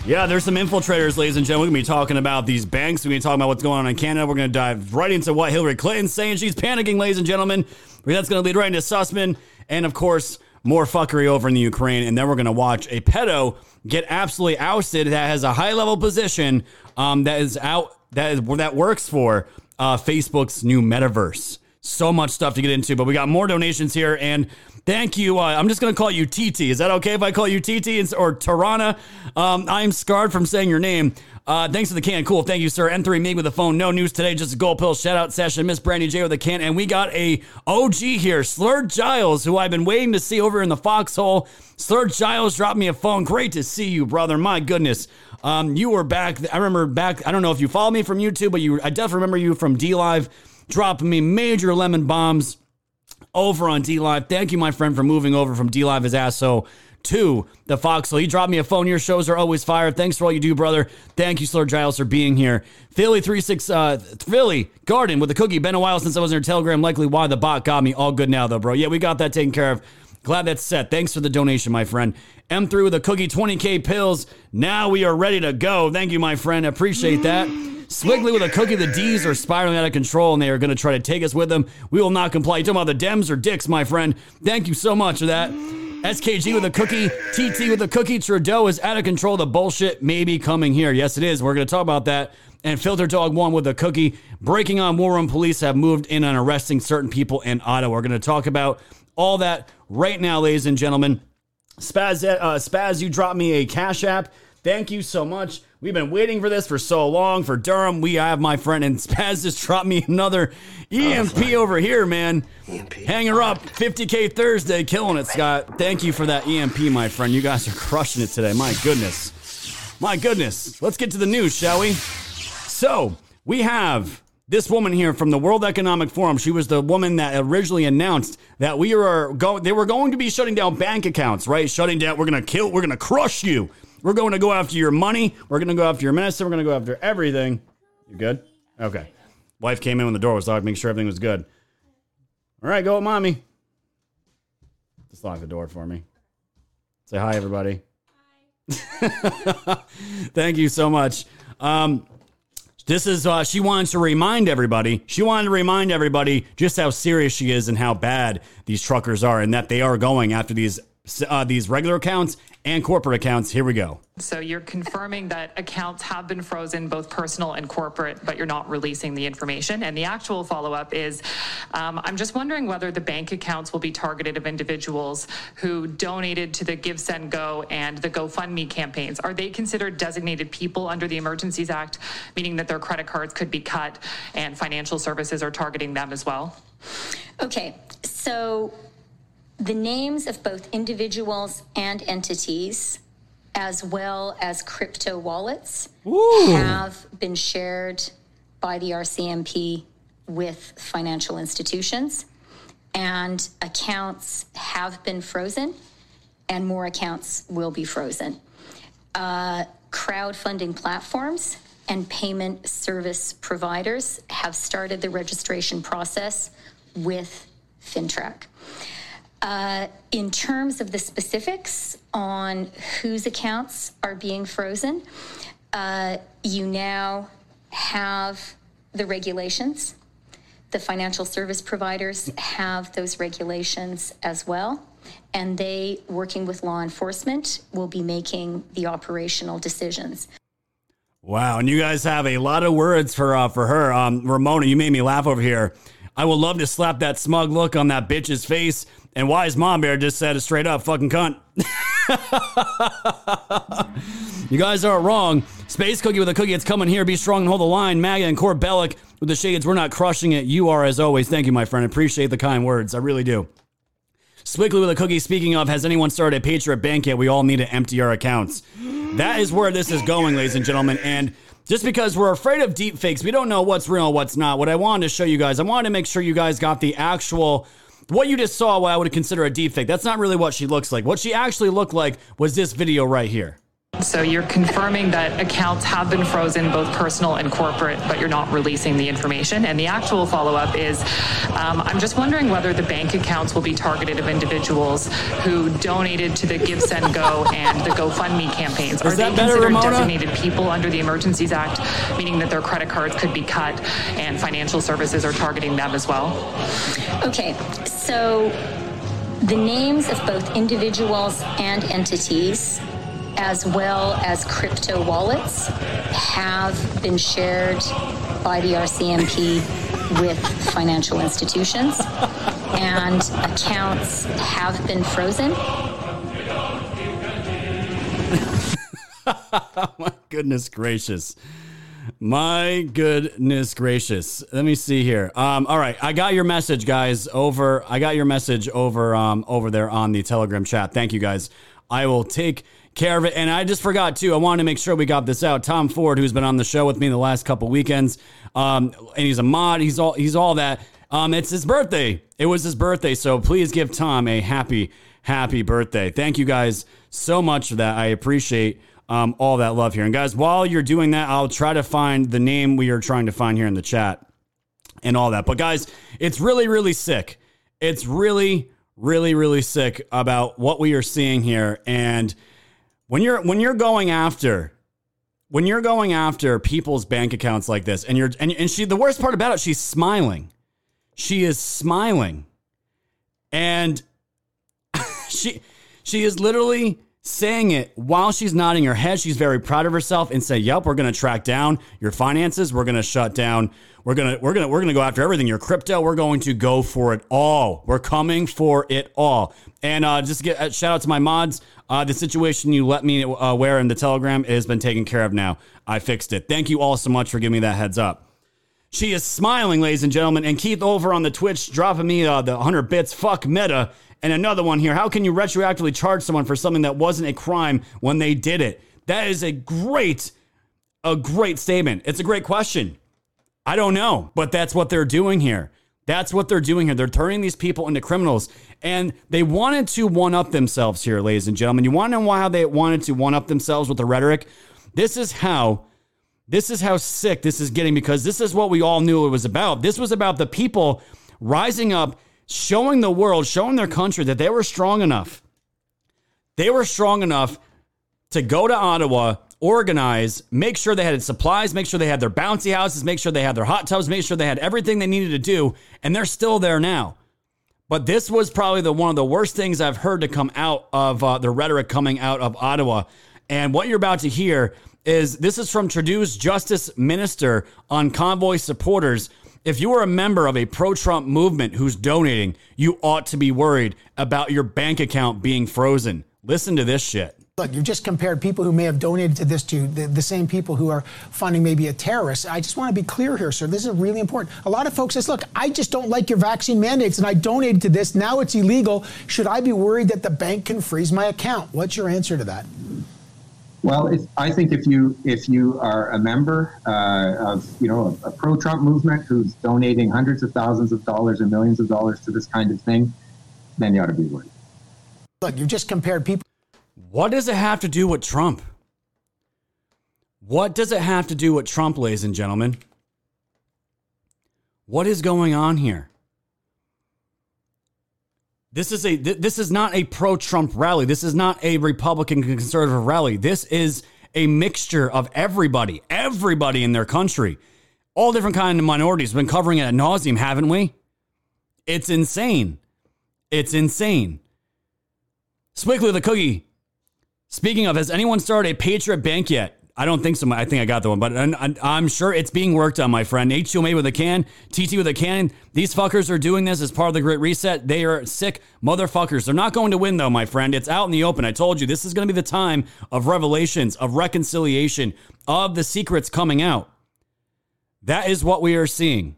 Yeah, there's some infiltrators, ladies and gentlemen. We're going to be talking about these banks. We're going to be talking about what's going on in Canada. We're going to dive right into what Hillary Clinton's saying. She's panicking, ladies and gentlemen. That's going to lead right into Sussman. And of course, more fuckery over in the Ukraine. And then we're going to watch a pedo get absolutely ousted that has a high level position um, that is out, that, is, that works for uh, Facebook's new metaverse. So much stuff to get into, but we got more donations here. And thank you. Uh, I'm just going to call you TT. Is that okay if I call you TT or Tarana? Um, I'm scarred from saying your name. Uh, thanks for the can. Cool. Thank you, sir. N3 Mig with the phone. No news today. Just a gold pill shout out session. Miss Brandy J with the can. And we got a OG here, Slurred Giles, who I've been waiting to see over in the foxhole. Slurred Giles dropped me a phone. Great to see you, brother. My goodness. Um, you were back. I remember back. I don't know if you follow me from YouTube, but you, I definitely remember you from DLive dropping me major lemon bombs over on DLive. Thank you, my friend, for moving over from DLive his ass so to the Foxhole. He dropped me a phone. Your shows are always fire. Thanks for all you do, brother. Thank you, Slur Giles, for being here. Philly three six uh Philly Garden with the cookie. Been a while since I was in your Telegram. Likely why the bot got me. All good now though, bro. Yeah, we got that taken care of. Glad that's set. Thanks for the donation, my friend. M3 with a cookie, 20k pills. Now we are ready to go. Thank you, my friend. Appreciate that. Swiggly with a cookie. The D's are spiraling out of control and they are going to try to take us with them. We will not comply. You talking about the Dems or dicks, my friend? Thank you so much for that. SKG with a cookie. TT with a cookie. Trudeau is out of control. The bullshit may be coming here. Yes, it is. We're going to talk about that. And Filter Dog One with a cookie. Breaking on War Room Police have moved in on arresting certain people in Ottawa. We're going to talk about all that right now, ladies and gentlemen. Spaz, uh, Spaz, you dropped me a Cash App. Thank you so much. We've been waiting for this for so long. For Durham, we have my friend, and Spaz just dropped me another EMP over here, man. EMP. Hang her up. 50K Thursday, killing it, Scott. Thank you for that EMP, my friend. You guys are crushing it today. My goodness. My goodness. Let's get to the news, shall we? So, we have this woman here from the World Economic Forum. She was the woman that originally announced that we are going they were going to be shutting down bank accounts, right? Shutting down, we're going to kill, we're going to crush you. We're going to go after your money. We're going to go after your minister. We're going to go after everything. You good? Okay. Wife came in when the door was locked, make sure everything was good. All right, go with mommy. Just lock the door for me. Say hi, everybody. Thank you so much. Um, this is uh, she wants to remind everybody. She wanted to remind everybody just how serious she is and how bad these truckers are, and that they are going after these uh, these regular accounts and corporate accounts. Here we go. So you're confirming that accounts have been frozen, both personal and corporate, but you're not releasing the information. And the actual follow up is um, I'm just wondering whether the bank accounts will be targeted of individuals who donated to the Give, Send, Go and the GoFundMe campaigns. Are they considered designated people under the Emergencies Act, meaning that their credit cards could be cut and financial services are targeting them as well? Okay, so the names of both individuals and entities, as well as crypto wallets, Ooh. have been shared by the RCMP with financial institutions. And accounts have been frozen, and more accounts will be frozen. Uh, crowdfunding platforms and payment service providers have started the registration process with FINTRAC. Uh, in terms of the specifics on whose accounts are being frozen, uh, you now have the regulations. The financial service providers have those regulations as well. And they, working with law enforcement, will be making the operational decisions. Wow, and you guys have a lot of words for uh, for her. Um, Ramona, you made me laugh over here. I would love to slap that smug look on that bitch's face. And wise mom bear just said it straight up, fucking cunt. you guys are wrong. Space Cookie with a cookie. It's coming here. Be strong and hold the line. Maga and Core Bellic with the shades. We're not crushing it. You are as always. Thank you, my friend. Appreciate the kind words. I really do. Squiggly with a cookie. Speaking of, has anyone started a Patriot Bank yet? We all need to empty our accounts. That is where this is going, ladies and gentlemen. And just because we're afraid of deep fakes, we don't know what's real, what's not. What I wanted to show you guys, I wanted to make sure you guys got the actual. What you just saw, what I would consider a deep fake. That's not really what she looks like. What she actually looked like was this video right here. So you're confirming that accounts have been frozen, both personal and corporate, but you're not releasing the information. And the actual follow up is um, I'm just wondering whether the bank accounts will be targeted of individuals who donated to the Give, Send, Go and the GoFundMe campaigns. Are Is that they better, considered Ramona? designated people under the Emergencies Act, meaning that their credit cards could be cut and financial services are targeting them as well? Okay, so the names of both individuals and entities, as well as crypto wallets, have been shared by the RCMP with financial institutions, and accounts have been frozen. My goodness gracious. My goodness gracious. Let me see here. Um, all right, I got your message, guys. Over, I got your message over, um, over there on the Telegram chat. Thank you, guys. I will take care of it. And I just forgot too. I wanted to make sure we got this out. Tom Ford, who's been on the show with me the last couple weekends, um, and he's a mod. He's all, he's all that. Um, it's his birthday. It was his birthday, so please give Tom a happy, happy birthday. Thank you guys so much for that. I appreciate um, all that love here. And guys, while you're doing that, I'll try to find the name we are trying to find here in the chat and all that. But guys, it's really, really sick. It's really, really, really sick about what we are seeing here. And when you're when you're going after when you're going after people's bank accounts like this, and you're and, and she the worst part about it, she's smiling. She is smiling. And she she is literally saying it while she's nodding her head. She's very proud of herself and say, "Yep, we're going to track down your finances. We're going to shut down. We're going to we're going to we're going to go after everything. Your crypto. We're going to go for it all. We're coming for it all." And uh, just get uh, shout out to my mods. Uh, the situation you let me uh, aware in the Telegram has been taken care of now. I fixed it. Thank you all so much for giving me that heads up. She is smiling, ladies and gentlemen. And Keith over on the Twitch dropping me uh, the 100 bits. Fuck meta. And another one here. How can you retroactively charge someone for something that wasn't a crime when they did it? That is a great, a great statement. It's a great question. I don't know, but that's what they're doing here. That's what they're doing here. They're turning these people into criminals. And they wanted to one up themselves here, ladies and gentlemen. You want to know why they wanted to one up themselves with the rhetoric? This is how this is how sick this is getting because this is what we all knew it was about. This was about the people rising up, showing the world, showing their country that they were strong enough. They were strong enough to go to Ottawa, organize, make sure they had supplies, make sure they had their bouncy houses, make sure they had their hot tubs, make sure they had everything they needed to do, and they're still there now. But this was probably the one of the worst things I've heard to come out of uh, the rhetoric coming out of Ottawa. And what you're about to hear is this is from Trudeau's Justice Minister on convoy supporters. If you are a member of a pro Trump movement who's donating, you ought to be worried about your bank account being frozen. Listen to this shit. Look, you've just compared people who may have donated to this to the, the, same people who are funding maybe a terrorist. I just want to be clear here, sir. This is really important. A lot of folks says, look, I just don't like your vaccine mandates and I donated to this. Now it's illegal. Should I be worried that the bank can freeze my account? What's your answer to that? Well, if, I think if you if you are a member uh, of you know a, a pro-Trump movement who's donating hundreds of thousands of dollars and millions of dollars to this kind of thing, then you ought to be worried. Look, you've just compared people. What does it have to do with Trump? What does it have to do with Trump, ladies and gentlemen? What is going on here? This is a this is not a pro-Trump rally. This is not a Republican conservative rally. This is a mixture of everybody, everybody in their country, all different kind of minorities. We've been covering it at nauseum, haven't we? It's insane. It's insane. Squiggly the cookie. Speaking of, has anyone started a Patriot Bank yet? I don't think so. I think I got the one, but I'm, sure it's being worked on, my friend. H2O with a can, TT with a can. These fuckers are doing this as part of the Great Reset. They are sick motherfuckers. They're not going to win, though, my friend. It's out in the open. I told you this is going to be the time of revelations, of reconciliation, of the secrets coming out. That is what we are seeing.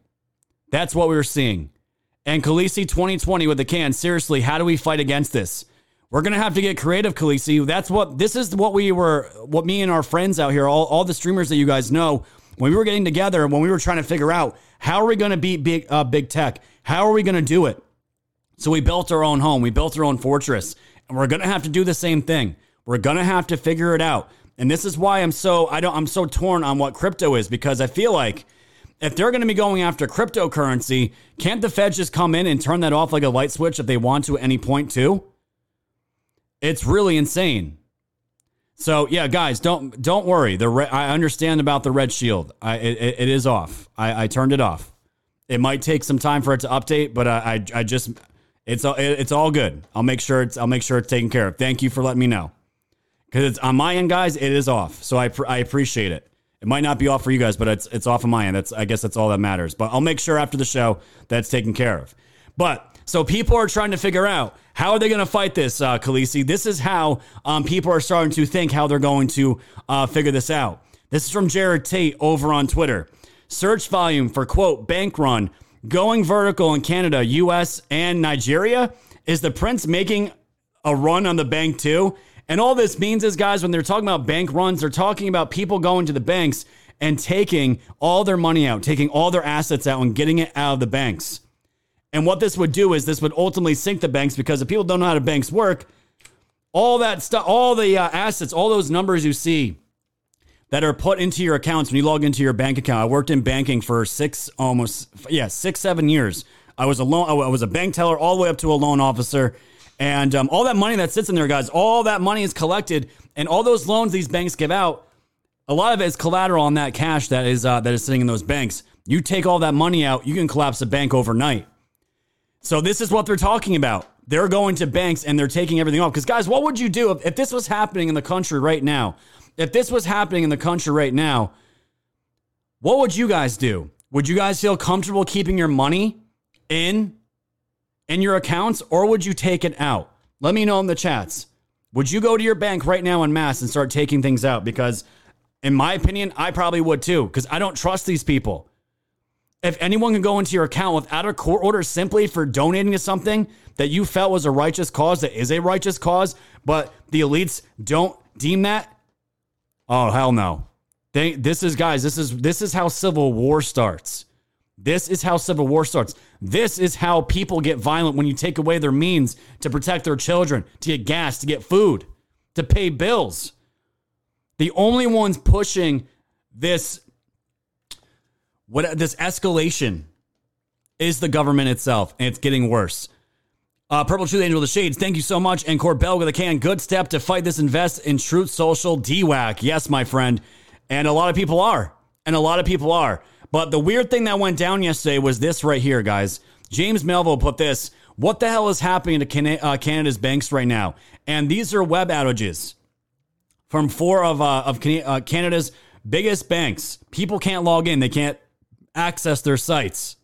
That's what we are seeing. And Khaleesi 2020 with the can. Seriously, how do we fight against this? We're gonna have to get creative, Khaleesi. That's what this is. What we were, what me and our friends out here, all, all the streamers that you guys know, when we were getting together, when we were trying to figure out how are we gonna beat big, uh, big tech, how are we gonna do it? So we built our own home, we built our own fortress, and we're gonna have to do the same thing. We're gonna have to figure it out. And this is why I'm so I don't I'm so torn on what crypto is because I feel like if they're going to be going after cryptocurrency, can't the Fed just come in and turn that off like a light switch if they want to at any point too? It's really insane. So yeah, guys, don't don't worry. The re- I understand about the red shield. I it, it is off. I, I turned it off. It might take some time for it to update, but I I, I just it's all it's all good. I'll make sure it's I'll make sure it's taken care of. Thank you for letting me know because it's on my end, guys. It is off, so I I appreciate it. It might not be off for you guys, but it's it's off of my end. That's I guess that's all that matters. But I'll make sure after the show that's taken care of. But so people are trying to figure out how are they going to fight this, uh, Khaleesi. This is how um, people are starting to think how they're going to uh, figure this out. This is from Jared Tate over on Twitter. Search volume for quote bank run going vertical in Canada, U.S. and Nigeria. Is the prince making a run on the bank too? And all this means is, guys, when they're talking about bank runs, they're talking about people going to the banks and taking all their money out, taking all their assets out and getting it out of the banks. And what this would do is this would ultimately sink the banks because if people don't know how the banks work, all that stuff, all the uh, assets, all those numbers you see that are put into your accounts when you log into your bank account. I worked in banking for six, almost, yeah, six, seven years. I was a loan, I was a bank teller all the way up to a loan officer. And um, all that money that sits in there, guys, all that money is collected, and all those loans these banks give out, a lot of it is collateral on that cash that is uh, that is sitting in those banks. You take all that money out, you can collapse a bank overnight. So this is what they're talking about. They're going to banks and they're taking everything off. Because guys, what would you do if, if this was happening in the country right now? If this was happening in the country right now, what would you guys do? Would you guys feel comfortable keeping your money in in your accounts or would you take it out? Let me know in the chats. Would you go to your bank right now in mass and start taking things out? Because, in my opinion, I probably would too, because I don't trust these people. If anyone can go into your account without a court order simply for donating to something that you felt was a righteous cause, that is a righteous cause, but the elites don't deem that, oh hell no. They, this is guys, this is this is how civil war starts. This is how civil war starts. This is how people get violent when you take away their means to protect their children, to get gas, to get food, to pay bills. The only ones pushing this what this escalation is the government itself, and it's getting worse. Uh, Purple Truth Angel of the Shades, thank you so much. And Corbell with a can. Good step to fight this. Invest in Truth Social DWAC. Yes, my friend. And a lot of people are. And a lot of people are. But the weird thing that went down yesterday was this right here, guys. James Melville put this. What the hell is happening to uh, Canada's banks right now? And these are web outages from four of, uh, of uh, Canada's biggest banks. People can't log in, they can't access their sites.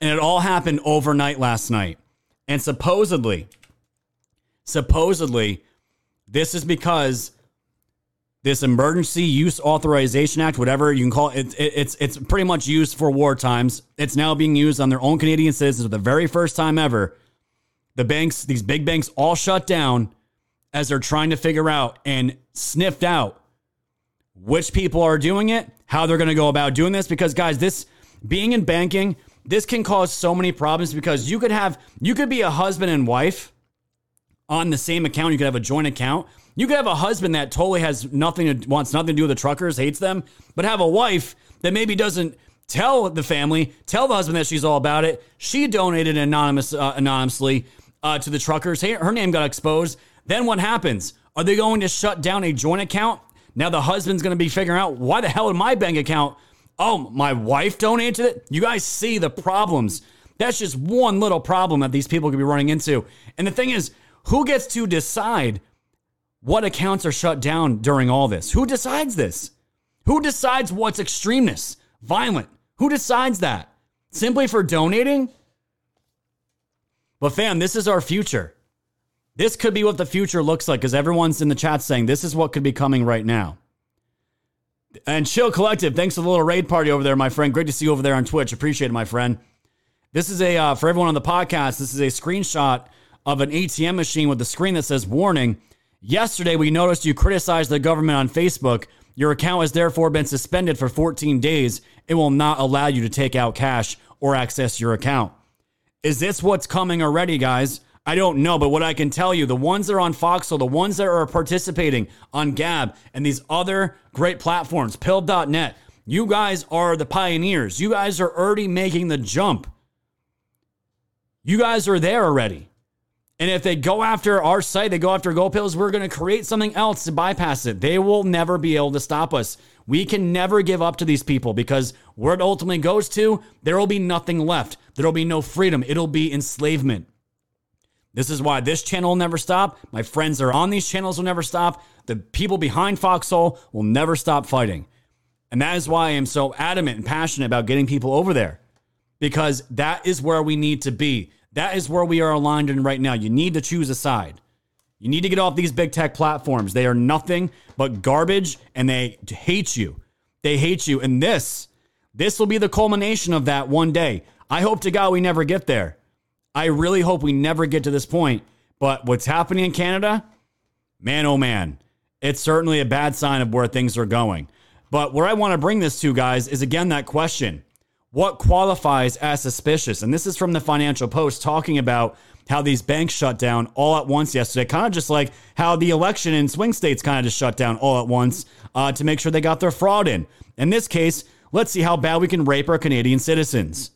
And it all happened overnight last night. And supposedly, supposedly, this is because this Emergency Use Authorization Act, whatever you can call it, it, it's it's pretty much used for war times. It's now being used on their own Canadian citizens for the very first time ever. The banks, these big banks, all shut down as they're trying to figure out and sniffed out which people are doing it, how they're going to go about doing this. Because guys, this being in banking, this can cause so many problems because you could have you could be a husband and wife on the same account. You could have a joint account you could have a husband that totally has nothing wants nothing to do with the truckers, hates them, but have a wife that maybe doesn't tell the family, tell the husband that she's all about it. She donated anonymous uh, anonymously uh, to the truckers. Her name got exposed. Then what happens? Are they going to shut down a joint account? Now the husband's going to be figuring out why the hell in my bank account? Oh, my wife donated it. You guys see the problems. That's just one little problem that these people could be running into. And the thing is, who gets to decide what accounts are shut down during all this? Who decides this? Who decides what's extremeness, violent? Who decides that? Simply for donating? But fam, this is our future. This could be what the future looks like because everyone's in the chat saying this is what could be coming right now. And Chill Collective, thanks for the little raid party over there, my friend. Great to see you over there on Twitch. Appreciate it, my friend. This is a, uh, for everyone on the podcast, this is a screenshot of an ATM machine with the screen that says warning. Yesterday, we noticed you criticized the government on Facebook. Your account has therefore been suspended for 14 days. It will not allow you to take out cash or access your account. Is this what's coming already, guys? I don't know, but what I can tell you, the ones that are on Foxhole, the ones that are participating on Gab and these other great platforms, pill.net, you guys are the pioneers. You guys are already making the jump. You guys are there already. And if they go after our site, they go after Go Pills, we're going to create something else to bypass it. They will never be able to stop us. We can never give up to these people because where it ultimately goes to, there will be nothing left. There will be no freedom. It'll be enslavement. This is why this channel will never stop. My friends that are on these channels will never stop. The people behind Foxhole will never stop fighting. And that is why I am so adamant and passionate about getting people over there because that is where we need to be. That is where we are aligned in right now. You need to choose a side. You need to get off these big tech platforms. They are nothing but garbage and they hate you. They hate you. And this, this will be the culmination of that one day. I hope to God we never get there. I really hope we never get to this point. But what's happening in Canada, man, oh man, it's certainly a bad sign of where things are going. But where I want to bring this to, guys, is again that question what qualifies as suspicious? And this is from the Financial Post talking about how these banks shut down all at once yesterday, kind of just like how the election in swing states kind of just shut down all at once uh, to make sure they got their fraud in. In this case, let's see how bad we can rape our Canadian citizens.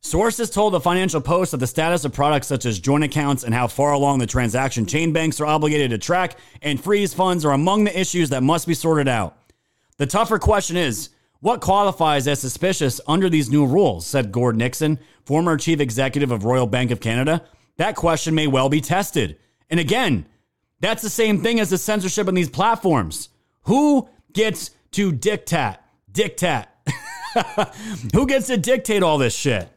Sources told the Financial Post that the status of products such as joint accounts and how far along the transaction chain banks are obligated to track and freeze funds are among the issues that must be sorted out. The tougher question is what qualifies as suspicious under these new rules, said Gord Nixon, former chief executive of Royal Bank of Canada. That question may well be tested. And again, that's the same thing as the censorship on these platforms. Who gets to dictate? Dictate. Who gets to dictate all this shit?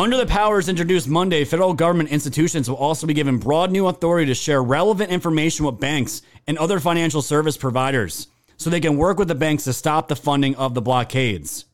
Under the powers introduced Monday, federal government institutions will also be given broad new authority to share relevant information with banks and other financial service providers so they can work with the banks to stop the funding of the blockades.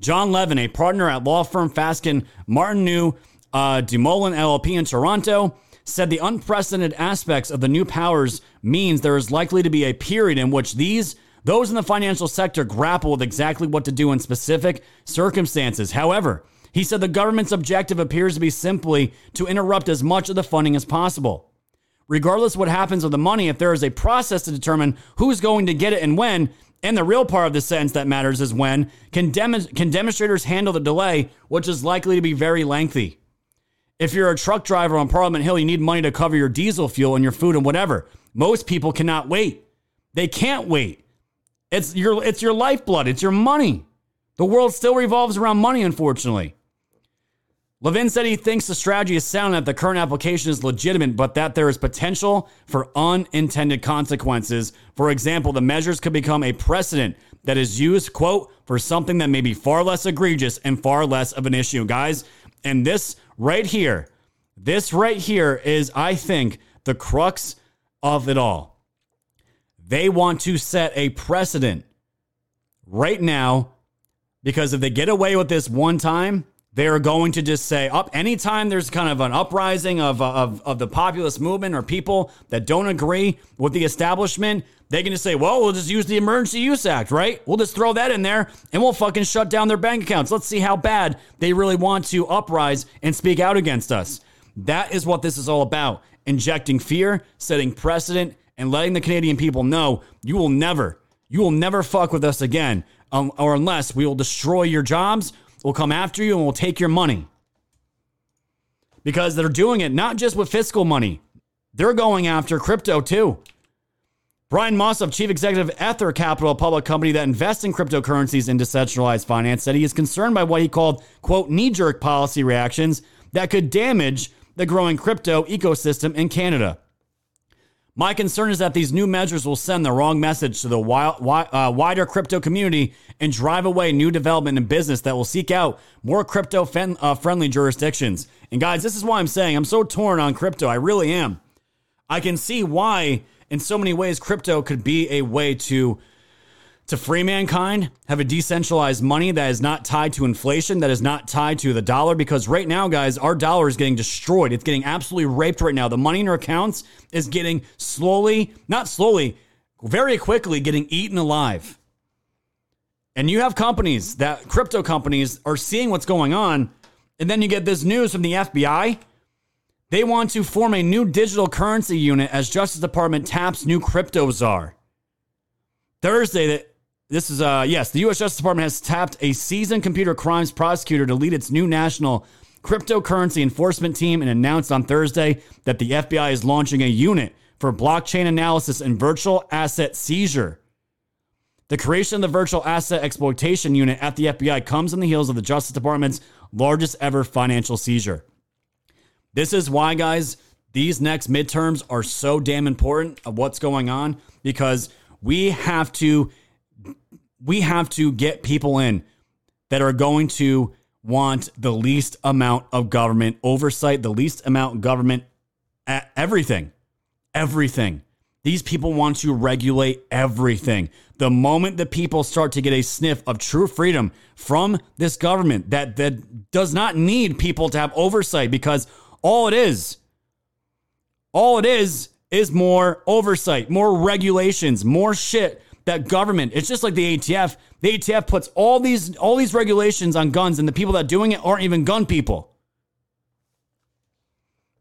John Levin, a partner at law firm Fasken Martineau uh, Dumoulin LLP in Toronto, said the unprecedented aspects of the new powers means there is likely to be a period in which these those in the financial sector grapple with exactly what to do in specific circumstances. However, he said the government's objective appears to be simply to interrupt as much of the funding as possible. Regardless what happens with the money, if there is a process to determine who's going to get it and when, and the real part of the sentence that matters is when, can, dem- can demonstrators handle the delay, which is likely to be very lengthy? If you're a truck driver on Parliament Hill, you need money to cover your diesel fuel and your food and whatever. Most people cannot wait. They can't wait. It's your, it's your lifeblood, it's your money. The world still revolves around money, unfortunately. Levin said he thinks the strategy is sound that the current application is legitimate, but that there is potential for unintended consequences. For example, the measures could become a precedent that is used, quote, for something that may be far less egregious and far less of an issue. Guys, and this right here, this right here is, I think, the crux of it all. They want to set a precedent right now because if they get away with this one time, they're going to just say up anytime there's kind of an uprising of, of, of the populist movement or people that don't agree with the establishment, they can just say, well, we'll just use the Emergency Use Act, right? We'll just throw that in there and we'll fucking shut down their bank accounts. Let's see how bad they really want to uprise and speak out against us. That is what this is all about injecting fear, setting precedent, and letting the Canadian people know you will never, you will never fuck with us again, um, or unless we will destroy your jobs will come after you and will take your money. Because they're doing it not just with fiscal money, they're going after crypto too. Brian Mosoff, chief executive of Ether Capital, a public company that invests in cryptocurrencies and decentralized finance, said he is concerned by what he called, quote, knee jerk policy reactions that could damage the growing crypto ecosystem in Canada. My concern is that these new measures will send the wrong message to the uh, wider crypto community and drive away new development and business that will seek out more crypto uh, friendly jurisdictions. And guys, this is why I'm saying I'm so torn on crypto. I really am. I can see why, in so many ways, crypto could be a way to to free mankind, have a decentralized money that is not tied to inflation, that is not tied to the dollar. Because right now, guys, our dollar is getting destroyed. It's getting absolutely raped right now. The money in our accounts is getting slowly, not slowly, very quickly getting eaten alive. And you have companies that crypto companies are seeing what's going on. And then you get this news from the FBI. They want to form a new digital currency unit as Justice Department taps new crypto czar. Thursday, this is uh yes, the U.S. Justice Department has tapped a seasoned computer crimes prosecutor to lead its new national cryptocurrency enforcement team and announced on Thursday that the FBI is launching a unit for blockchain analysis and virtual asset seizure. The creation of the virtual asset exploitation unit at the FBI comes on the heels of the Justice Department's largest ever financial seizure. This is why, guys, these next midterms are so damn important of what's going on because we have to we have to get people in that are going to want the least amount of government oversight, the least amount of government everything. Everything. These people want to regulate everything. The moment that people start to get a sniff of true freedom from this government that, that does not need people to have oversight because all it is, all it is, is more oversight, more regulations, more shit that government. It's just like the ATF. The ATF puts all these all these regulations on guns, and the people that are doing it aren't even gun people.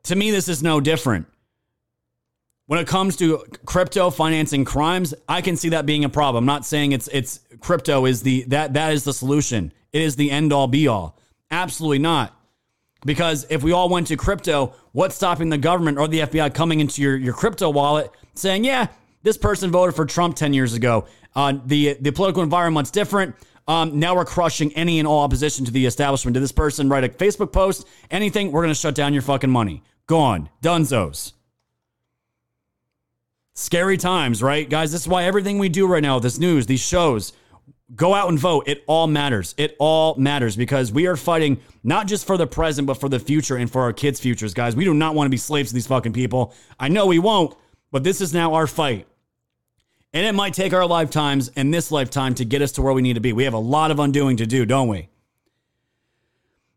To me, this is no different. When it comes to crypto financing crimes, I can see that being a problem. I'm not saying it's it's crypto is the that that is the solution. It is the end all be all. Absolutely not. Because if we all went to crypto, what's stopping the government or the FBI coming into your, your crypto wallet saying, yeah, this person voted for Trump 10 years ago. Uh, the, the political environment's different. Um, now we're crushing any and all opposition to the establishment. Did this person write a Facebook post? Anything? We're going to shut down your fucking money. Gone. Dunzos. Scary times, right? Guys, this is why everything we do right now, this news, these shows, go out and vote. It all matters. It all matters because we are fighting not just for the present, but for the future and for our kids' futures, guys. We do not want to be slaves to these fucking people. I know we won't, but this is now our fight. And it might take our lifetimes and this lifetime to get us to where we need to be. We have a lot of undoing to do, don't we?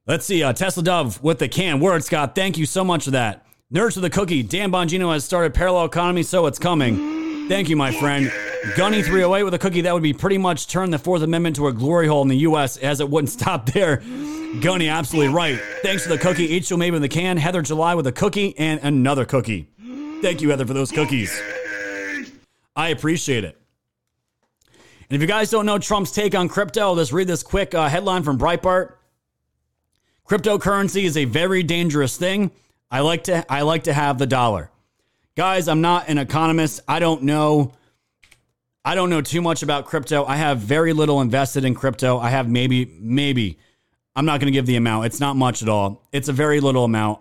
Let's see. Uh, Tesla Dove with the can. Word, Scott. Thank you so much for that. Nerds with the cookie. Dan Bongino has started parallel economy, so it's coming. Thank you, my friend. Gunny 308 with a cookie. That would be pretty much turn the Fourth Amendment to a glory hole in the U.S. as it wouldn't stop there. Gunny, absolutely right. Thanks for the cookie. H. Maybe in the can. Heather July with a cookie and another cookie. Thank you, Heather, for those cookies. I appreciate it. And if you guys don't know Trump's take on crypto, I'll just read this quick uh, headline from Breitbart. Cryptocurrency is a very dangerous thing. I like to I like to have the dollar. Guys, I'm not an economist. I don't know I don't know too much about crypto. I have very little invested in crypto. I have maybe maybe I'm not going to give the amount. It's not much at all. It's a very little amount.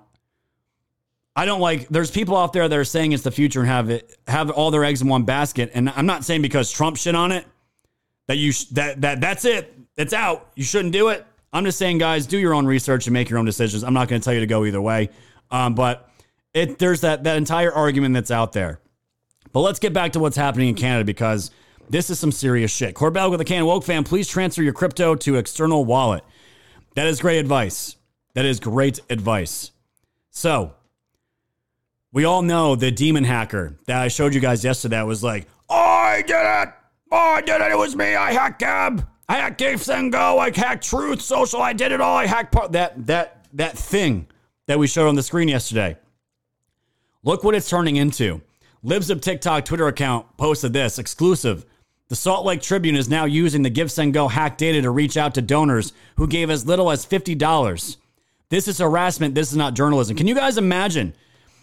I don't like there's people out there that are saying it's the future and have it have all their eggs in one basket and I'm not saying because Trump shit on it that you sh- that that that's it. It's out. You shouldn't do it. I'm just saying guys, do your own research and make your own decisions. I'm not going to tell you to go either way. Um, but it there's that that entire argument that's out there. But let's get back to what's happening in Canada because this is some serious shit. Corbell with a can woke fan, please transfer your crypto to external wallet. That is great advice. That is great advice. So we all know the demon hacker that I showed you guys yesterday was like, oh, I did it. I did it. It was me. I hacked Gab. I hacked GiveSendGo. I hacked Truth Social. I did it all. I hacked part that that that thing that we showed on the screen yesterday. Look what it's turning into. Libs of TikTok Twitter account posted this exclusive. The Salt Lake Tribune is now using the GiveSendGo hack data to reach out to donors who gave as little as $50. This is harassment. This is not journalism. Can you guys imagine?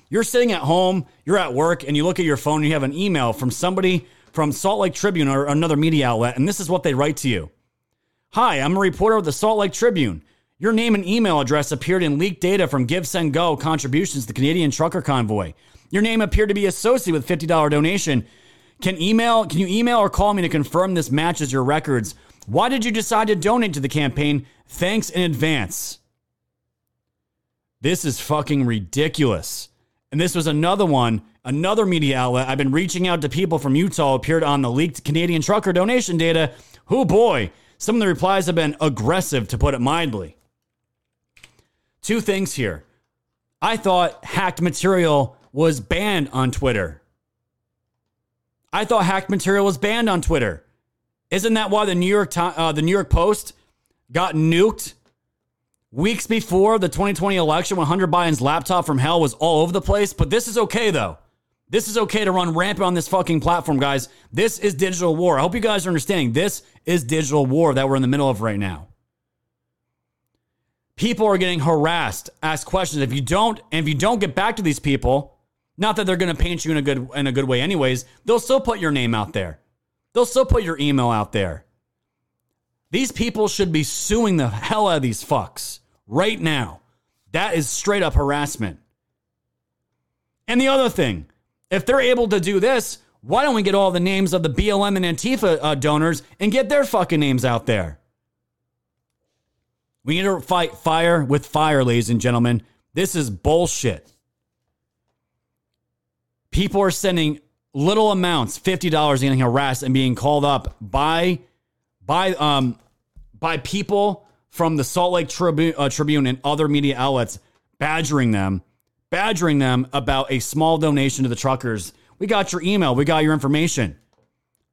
You're sitting at home, you're at work, and you look at your phone you have an email from somebody from Salt Lake Tribune or another media outlet, and this is what they write to you Hi, I'm a reporter with the Salt Lake Tribune. Your name and email address appeared in leaked data from GiveSendGo contributions to the Canadian Trucker Convoy. Your name appeared to be associated with $50 donation. Can email can you email or call me to confirm this matches your records? Why did you decide to donate to the campaign? Thanks in advance. This is fucking ridiculous. And this was another one, another media outlet. I've been reaching out to people from Utah appeared on the leaked Canadian trucker donation data. Who boy, some of the replies have been aggressive, to put it mildly. Two things here. I thought hacked material was banned on Twitter. I thought hacked material was banned on Twitter. Isn't that why the New York uh, the New York Post got nuked weeks before the 2020 election when Hunter Biden's laptop from hell was all over the place? But this is okay though. This is okay to run rampant on this fucking platform, guys. This is digital war. I hope you guys are understanding. This is digital war that we're in the middle of right now. People are getting harassed, ask questions. If you don't, and if you don't get back to these people, not that they're going to paint you in a good in a good way, anyways. They'll still put your name out there. They'll still put your email out there. These people should be suing the hell out of these fucks right now. That is straight up harassment. And the other thing, if they're able to do this, why don't we get all the names of the BLM and Antifa uh, donors and get their fucking names out there? We need to fight fire with fire, ladies and gentlemen. This is bullshit. People are sending little amounts, fifty dollars, getting harassed and being called up by by um by people from the Salt Lake Tribune, uh, Tribune and other media outlets, badgering them, badgering them about a small donation to the truckers. We got your email, we got your information.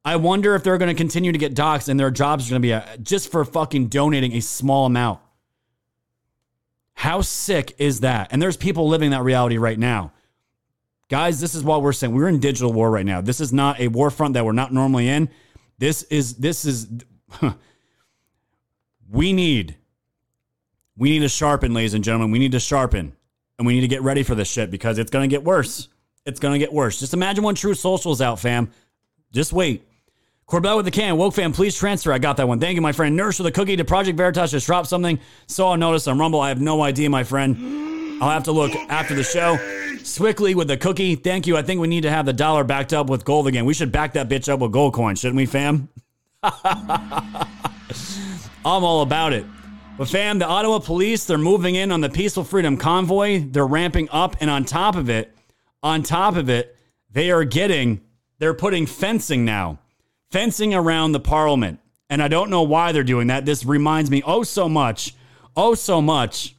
I wonder if they're going to continue to get docs and their jobs are going to be uh just for fucking donating a small amount. How sick is that? And there's people living that reality right now. Guys, this is what we're saying. We're in digital war right now. This is not a war front that we're not normally in. This is this is we need we need to sharpen, ladies and gentlemen. We need to sharpen. And we need to get ready for this shit because it's gonna get worse. It's gonna get worse. Just imagine when True Social's out, fam. Just wait. Corbell with the can. Woke fam, please transfer. I got that one. Thank you, my friend. Nurse with the cookie to Project Veritas just dropped something. Saw a notice on Rumble. I have no idea, my friend. I'll have to look after the show. Swickly with the cookie. Thank you. I think we need to have the dollar backed up with gold again. We should back that bitch up with gold coins, shouldn't we, fam? I'm all about it. But fam, the Ottawa police, they're moving in on the Peaceful Freedom Convoy. They're ramping up. And on top of it, on top of it, they are getting, they're putting fencing now, fencing around the parliament. And I don't know why they're doing that. This reminds me oh so much, oh so much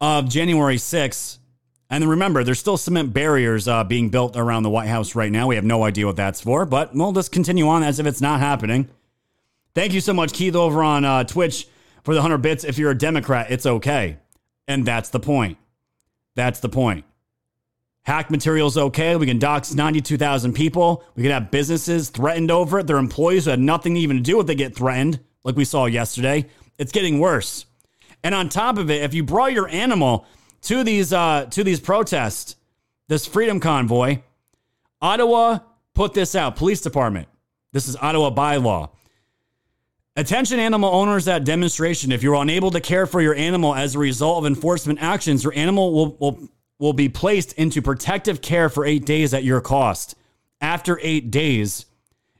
of January 6th. And remember, there's still cement barriers uh, being built around the White House right now. We have no idea what that's for, but we'll just continue on as if it's not happening. Thank you so much, Keith, over on uh, Twitch for the 100 bits. If you're a Democrat, it's okay. And that's the point. That's the point. Hack material's okay. We can dox 92,000 people. We can have businesses threatened over it. Their employees who had nothing even to do with it get threatened, like we saw yesterday. It's getting worse. And on top of it, if you brought your animal to these uh, to these protests, this freedom convoy, Ottawa put this out. Police department. This is Ottawa bylaw. Attention animal owners at demonstration. If you're unable to care for your animal as a result of enforcement actions, your animal will, will, will be placed into protective care for eight days at your cost. After eight days,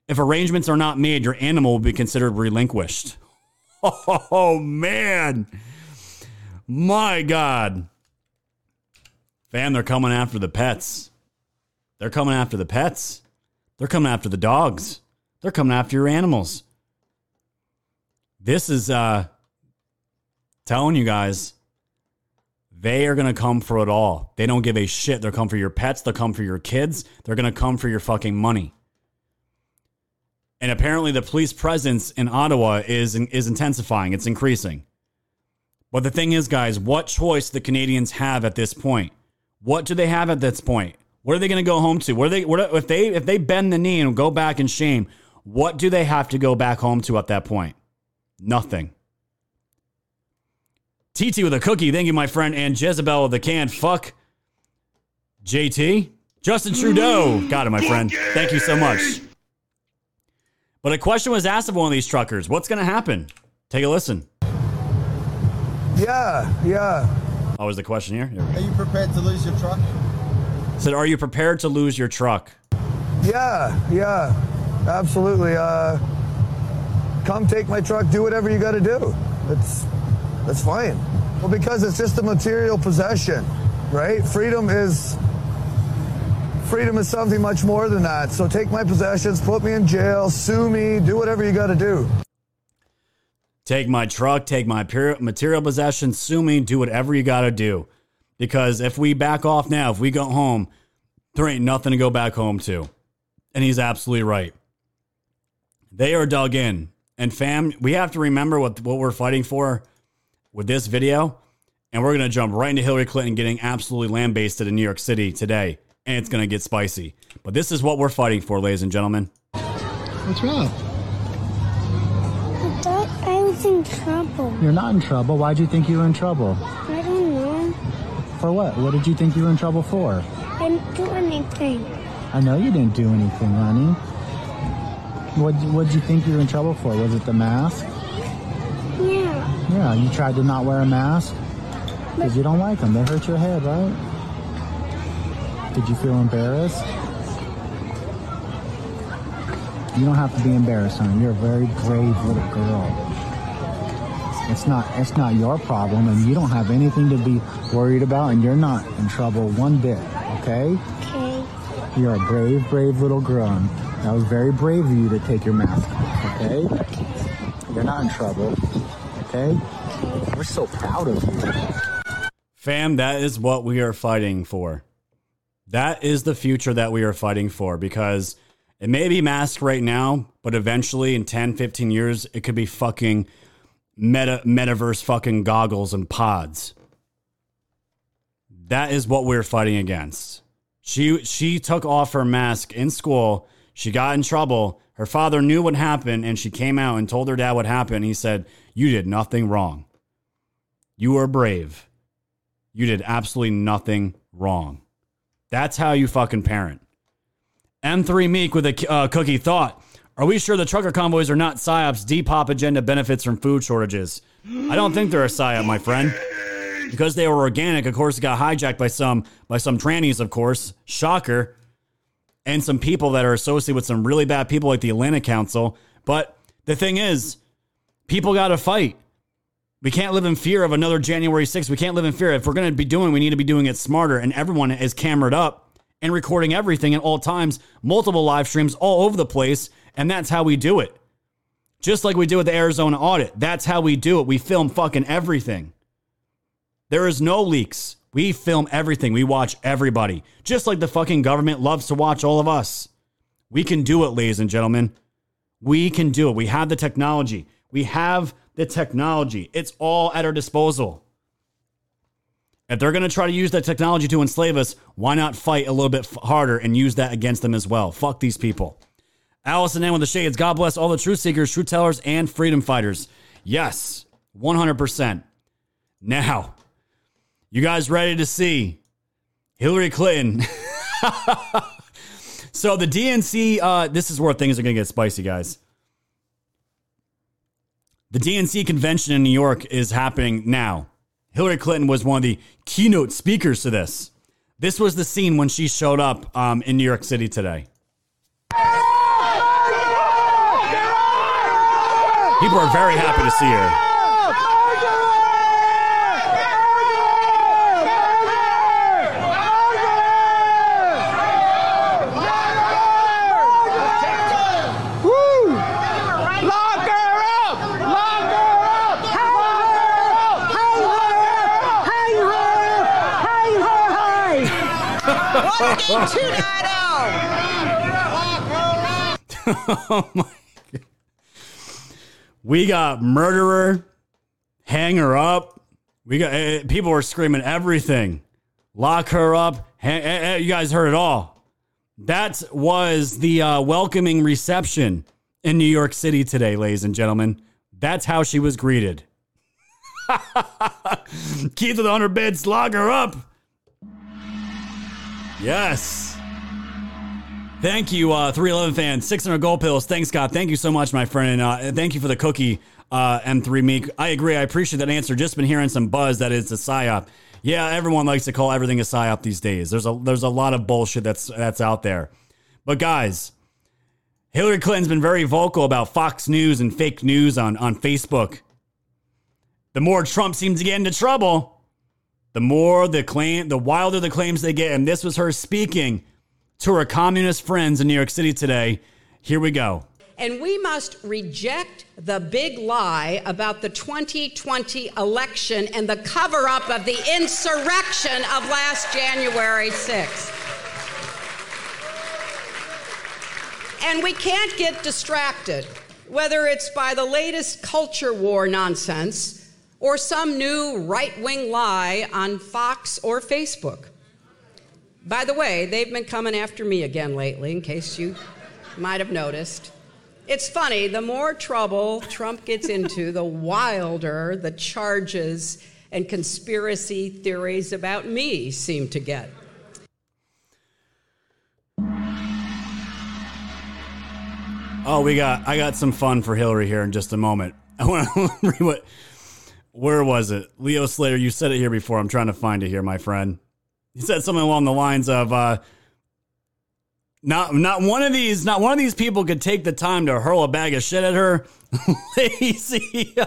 if arrangements are not made, your animal will be considered relinquished. Oh, man. My God. Fam, they're coming after the pets. They're coming after the pets. They're coming after the dogs. They're coming after your animals. This is uh telling you guys they are going to come for it all. They don't give a shit. They'll come for your pets, they'll come for your kids, they're going to come for your fucking money. And apparently the police presence in Ottawa is is intensifying. It's increasing. But the thing is, guys, what choice the Canadians have at this point? What do they have at this point? What are they going to go home to? What are they? What if they if they bend the knee and go back in shame? What do they have to go back home to at that point? Nothing. TT with a cookie. Thank you, my friend. And Jezebel with a can. Fuck. JT. Justin Trudeau. Got it, my friend. Thank you so much. But a question was asked of one of these truckers. What's going to happen? Take a listen. Yeah, yeah. Oh, was the question here? Here. Are you prepared to lose your truck? Said, are you prepared to lose your truck? Yeah, yeah, absolutely. Uh, come take my truck, do whatever you got to do. That's that's fine. Well, because it's just a material possession. right? Freedom is freedom is something much more than that. So take my possessions, put me in jail, sue me, do whatever you got to do. Take my truck, take my material possessions, sue me, do whatever you got to do. Because if we back off now, if we go home, there ain't nothing to go back home to. And he's absolutely right. They are dug in. And fam, we have to remember what, what we're fighting for with this video. And we're going to jump right into Hillary Clinton getting absolutely lambasted in New York City today. And it's going to get spicy. But this is what we're fighting for, ladies and gentlemen. What's wrong? I thought I was in trouble. You're not in trouble. Why'd you think you were in trouble? I don't know. For what? What did you think you were in trouble for? I didn't do anything. I know you didn't do anything, honey. What what did you think you were in trouble for? Was it the mask? Yeah. Yeah, you tried to not wear a mask because you don't like them. They hurt your head, right? Did you feel embarrassed? You don't have to be embarrassed, honey. You're a very brave little girl. It's not it's not your problem, and you don't have anything to be worried about, and you're not in trouble one bit. Okay? Okay. You're a brave, brave little girl. That was very brave of you to take your mask off, okay? You're not in trouble, okay? We're so proud of you. Fam, that is what we are fighting for. That is the future that we are fighting for because it may be masked right now, but eventually in 10, 15 years, it could be fucking meta metaverse fucking goggles and pods. That is what we're fighting against. She she took off her mask in school. She got in trouble. Her father knew what happened and she came out and told her dad what happened. He said, "You did nothing wrong. You were brave. You did absolutely nothing wrong." That's how you fucking parent. M3 Meek with a uh, cookie thought. Are we sure the trucker convoys are not PSYOPs? Depop agenda benefits from food shortages. I don't think they're a PSYOP, my friend. Because they were organic, of course, it got hijacked by some by some trannies, of course. Shocker. And some people that are associated with some really bad people like the Atlantic Council. But the thing is, people got to fight. We can't live in fear of another January 6th. We can't live in fear. If we're going to be doing, we need to be doing it smarter. And everyone is camered up and recording everything at all times, multiple live streams all over the place. And that's how we do it. Just like we do with the Arizona audit. That's how we do it. We film fucking everything. There is no leaks. We film everything. We watch everybody. Just like the fucking government loves to watch all of us. We can do it, ladies and gentlemen. We can do it. We have the technology. We have the technology. It's all at our disposal. If they're going to try to use that technology to enslave us, why not fight a little bit harder and use that against them as well? Fuck these people. Allison Ann with the Shades. God bless all the truth seekers, truth tellers, and freedom fighters. Yes, 100%. Now, you guys ready to see Hillary Clinton? so the DNC, uh, this is where things are going to get spicy, guys. The DNC convention in New York is happening now. Hillary Clinton was one of the keynote speakers to this. This was the scene when she showed up um, in New York City today. People are very happy to see her. Woo! Lock her up! Lock her up! Hang her! Hang her! Hang her! Hang her! One two nine oh my. We got murderer, hang her up. We got eh, people were screaming everything. Lock her up. Hang, eh, eh, you guys heard it all. That was the uh, welcoming reception in New York City today, ladies and gentlemen. That's how she was greeted. Keith with 100 bits, lock her up. Yes. Thank you, uh, 311 fans. 600 gold pills. Thanks, Scott. Thank you so much, my friend. And uh, thank you for the cookie, uh, M3 Meek. I agree. I appreciate that answer. Just been hearing some buzz that it's a psyop. Yeah, everyone likes to call everything a psyop these days. There's a there's a lot of bullshit that's that's out there. But guys, Hillary Clinton's been very vocal about Fox News and fake news on, on Facebook. The more Trump seems to get into trouble, the more the claim, the wilder the claims they get. And this was her speaking to her communist friends in New York City today. Here we go. And we must reject the big lie about the 2020 election and the cover up of the insurrection of last January 6th. And we can't get distracted, whether it's by the latest culture war nonsense or some new right wing lie on Fox or Facebook. By the way, they've been coming after me again lately, in case you might have noticed. It's funny, the more trouble Trump gets into, the wilder the charges and conspiracy theories about me seem to get. Oh, we got I got some fun for Hillary here in just a moment. I want to read what where was it? Leo Slater, you said it here before. I'm trying to find it here, my friend. He said something along the lines of uh not not one of these not one of these people could take the time to hurl a bag of shit at her. Lazy.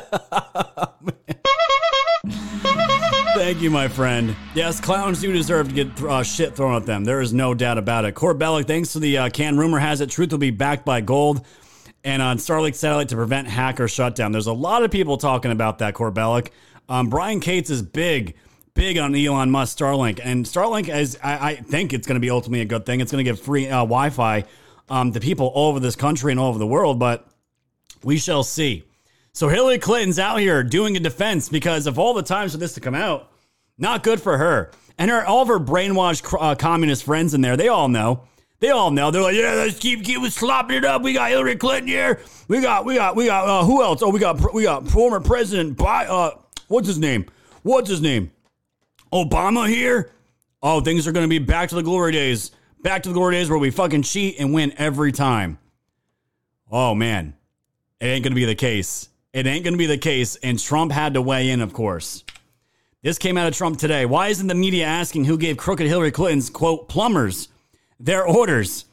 Thank you, my friend. Yes, clowns do deserve to get uh, shit thrown at them. There is no doubt about it. Court Bellic, thanks to the uh, can, rumor has it Truth will be backed by gold and on Starlink satellite to prevent hacker shutdown. There's a lot of people talking about that, Court Bellic. Um, Brian Cates is big, big on Elon Musk Starlink, and Starlink is I, I think it's going to be ultimately a good thing. It's going to give free uh, Wi-Fi um, to people all over this country and all over the world, but we shall see. So Hillary Clinton's out here doing a defense because of all the times for this to come out, not good for her. And her all of her brainwashed uh, communist friends in there, they all know. They all know. They're like, yeah, let's keep keep slopping it up. We got Hillary Clinton here. We got we got we got uh, who else? Oh, we got we got former President by uh what's his name? What's his name? Obama here. Oh, things are going to be back to the glory days. Back to the glory days where we fucking cheat and win every time. Oh man, it ain't going to be the case. It ain't going to be the case. And Trump had to weigh in, of course. This came out of Trump today. Why isn't the media asking who gave crooked Hillary Clinton's quote plumbers their orders?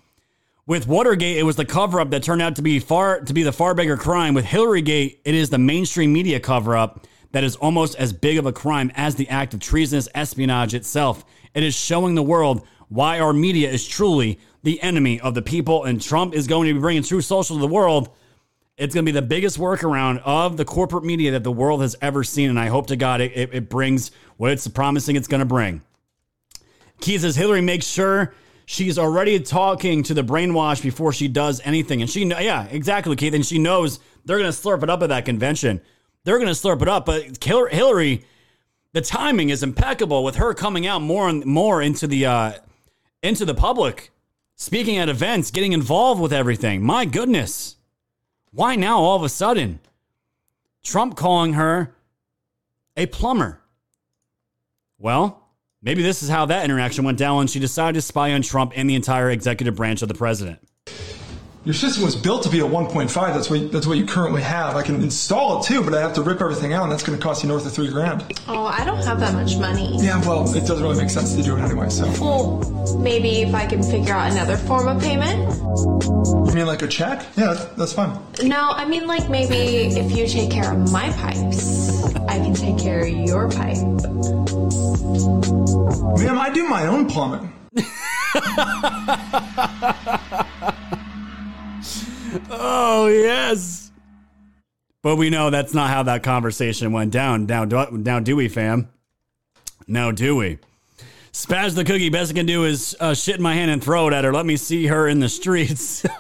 With Watergate, it was the cover up that turned out to be far to be the far bigger crime. With Hillarygate, it is the mainstream media cover up that is almost as big of a crime as the act of treasonous espionage itself. It is showing the world why our media is truly the enemy of the people, and Trump is going to be bringing Truth Social to the world. It's going to be the biggest workaround of the corporate media that the world has ever seen, and I hope to God it, it, it brings what it's promising it's going to bring. Key says Hillary makes sure she's already talking to the brainwash before she does anything, and she, yeah, exactly, Keith, and she knows they're going to slurp it up at that convention. They're going to slurp it up, but Hillary, the timing is impeccable with her coming out more and more into the uh, into the public, speaking at events, getting involved with everything. My goodness. Why now all of a sudden? Trump calling her a plumber. Well, maybe this is how that interaction went down when she decided to spy on Trump and the entire executive branch of the president. Your system was built to be a 1.5. That's what that's what you currently have. I can install it too, but I have to rip everything out, and that's going to cost you north of three grand. Oh, I don't have that much money. Yeah, well, it doesn't really make sense to do it anyway. So. Well, maybe if I can figure out another form of payment. You mean like a check? Yeah, that's, that's fine. No, I mean like maybe if you take care of my pipes, I can take care of your pipe. Ma'am, I do my own plumbing. oh yes. But we know that's not how that conversation went down. Down, down, do we, fam? No, do we? Spaz the cookie. Best I can do is uh, shit in my hand and throw it at her. Let me see her in the streets.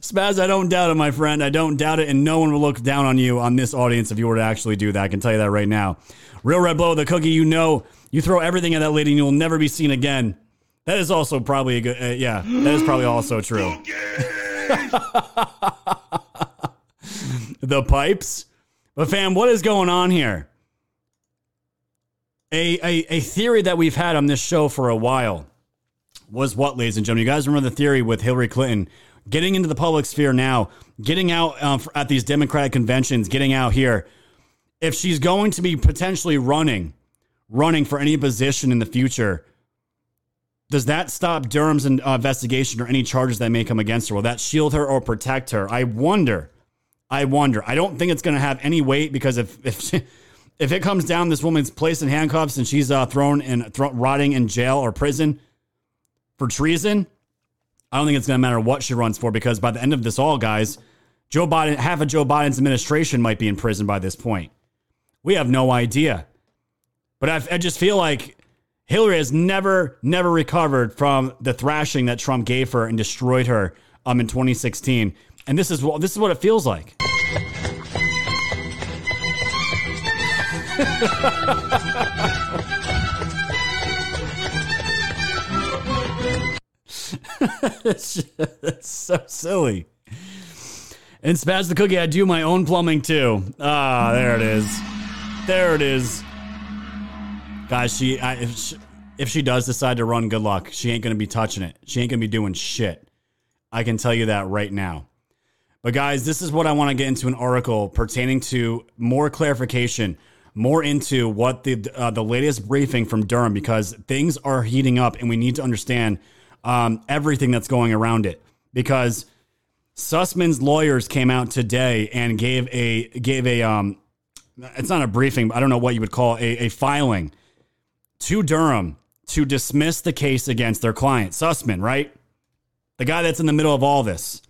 Spaz, I don't doubt it, my friend. I don't doubt it, and no one will look down on you on this audience if you were to actually do that. I can tell you that right now. Real Red Blow, the cookie, you know, you throw everything at that lady and you'll never be seen again. That is also probably a good, uh, yeah, that is probably also true. the pipes. But fam, what is going on here? A, a a theory that we've had on this show for a while was what, ladies and gentlemen? You guys remember the theory with Hillary Clinton getting into the public sphere now, getting out uh, at these Democratic conventions, getting out here. If she's going to be potentially running, running for any position in the future, does that stop Durham's uh, investigation or any charges that may come against her? Will that shield her or protect her? I wonder. I wonder. I don't think it's going to have any weight because if if she, if it comes down, this woman's placed in handcuffs and she's uh, thrown and rotting in jail or prison for treason. I don't think it's going to matter what she runs for because by the end of this all, guys, Joe Biden, half of Joe Biden's administration might be in prison by this point. We have no idea. But I, I just feel like Hillary has never, never recovered from the thrashing that Trump gave her and destroyed her um, in 2016. And this is what this is what it feels like. That's so silly. And Spaz the Cookie, I do my own plumbing too. Ah, there it is. There it is. Guys, she, I, if she if she does decide to run, good luck. She ain't gonna be touching it. She ain't gonna be doing shit. I can tell you that right now. But guys, this is what I want to get into an article pertaining to more clarification, more into what the uh, the latest briefing from Durham because things are heating up and we need to understand um, everything that's going around it because Sussmann's lawyers came out today and gave a gave a um it's not a briefing, but I don't know what you would call a, a filing to Durham to dismiss the case against their client, Sussmann, right? The guy that's in the middle of all this.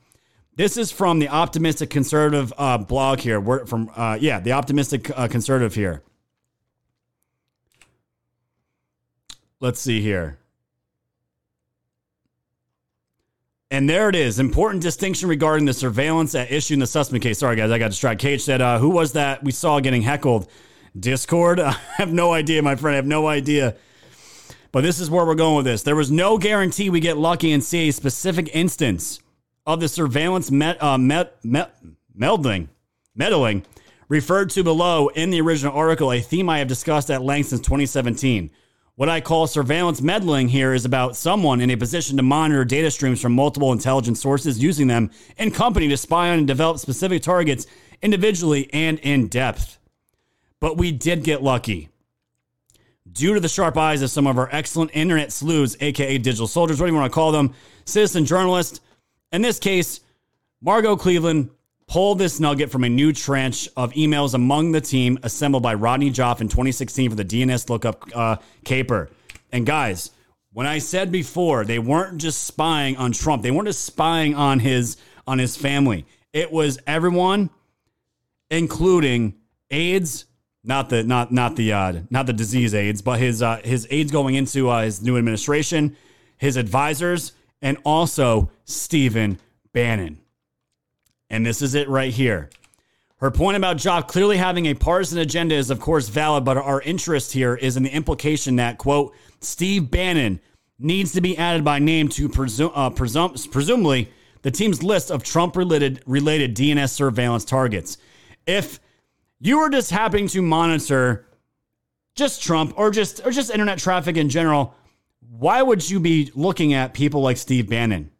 This is from the Optimistic Conservative uh, blog here. We're from uh, yeah, the Optimistic uh, Conservative here. Let's see here. And there it is. Important distinction regarding the surveillance at issue in the Sussmann case. Sorry, guys, I got distracted. Cage said, uh, "Who was that we saw getting heckled?" Discord. I have no idea, my friend. I have no idea. But this is where we're going with this. There was no guarantee we get lucky and see a specific instance of the surveillance met, uh, met, met, melding, meddling referred to below in the original article, a theme I have discussed at length since 2017. What I call surveillance meddling here is about someone in a position to monitor data streams from multiple intelligence sources, using them in company to spy on and develop specific targets individually and in depth. But we did get lucky. Due to the sharp eyes of some of our excellent internet sleuths, aka digital soldiers, what do you want to call them? Citizen journalists. In this case, Margot Cleveland pulled this nugget from a new tranche of emails among the team assembled by Rodney Joffe in 2016 for the DNS lookup uh, caper. And guys, when I said before, they weren't just spying on Trump, they weren't just spying on his on his family. It was everyone, including AIDS, not the not not the uh, not the disease AIDS, but his uh, his aides going into uh, his new administration, his advisors, and also Stephen Bannon. And this is it right here. Her point about Joffe clearly having a partisan agenda is, of course, valid, but our interest here is in the implication that, quote, Steve Bannon needs to be added by name to presu- uh, presum- presumably the team's list of Trump related related DNS surveillance targets. If you were just happening to monitor just Trump or just or just internet traffic in general, why would you be looking at people like Steve Bannon?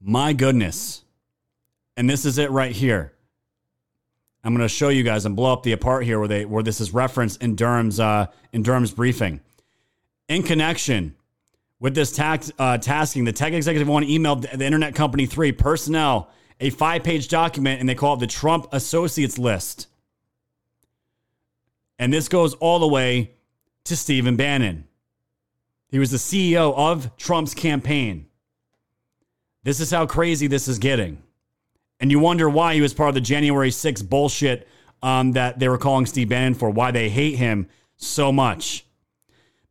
My goodness. And this is it right here. I'm going to show you guys and blow up the apart here where they where this is referenced in Durham's uh, in Durham's briefing. In connection with this tax, uh, tasking, the tech executive one emailed the internet company three personnel a five page document and they call it the Trump Associates List. And this goes all the way to Stephen Bannon. He was the CEO of Trump's campaign. This is how crazy this is getting. And you wonder why he was part of the January 6th bullshit um, that they were calling Steve Bannon for, why they hate him so much.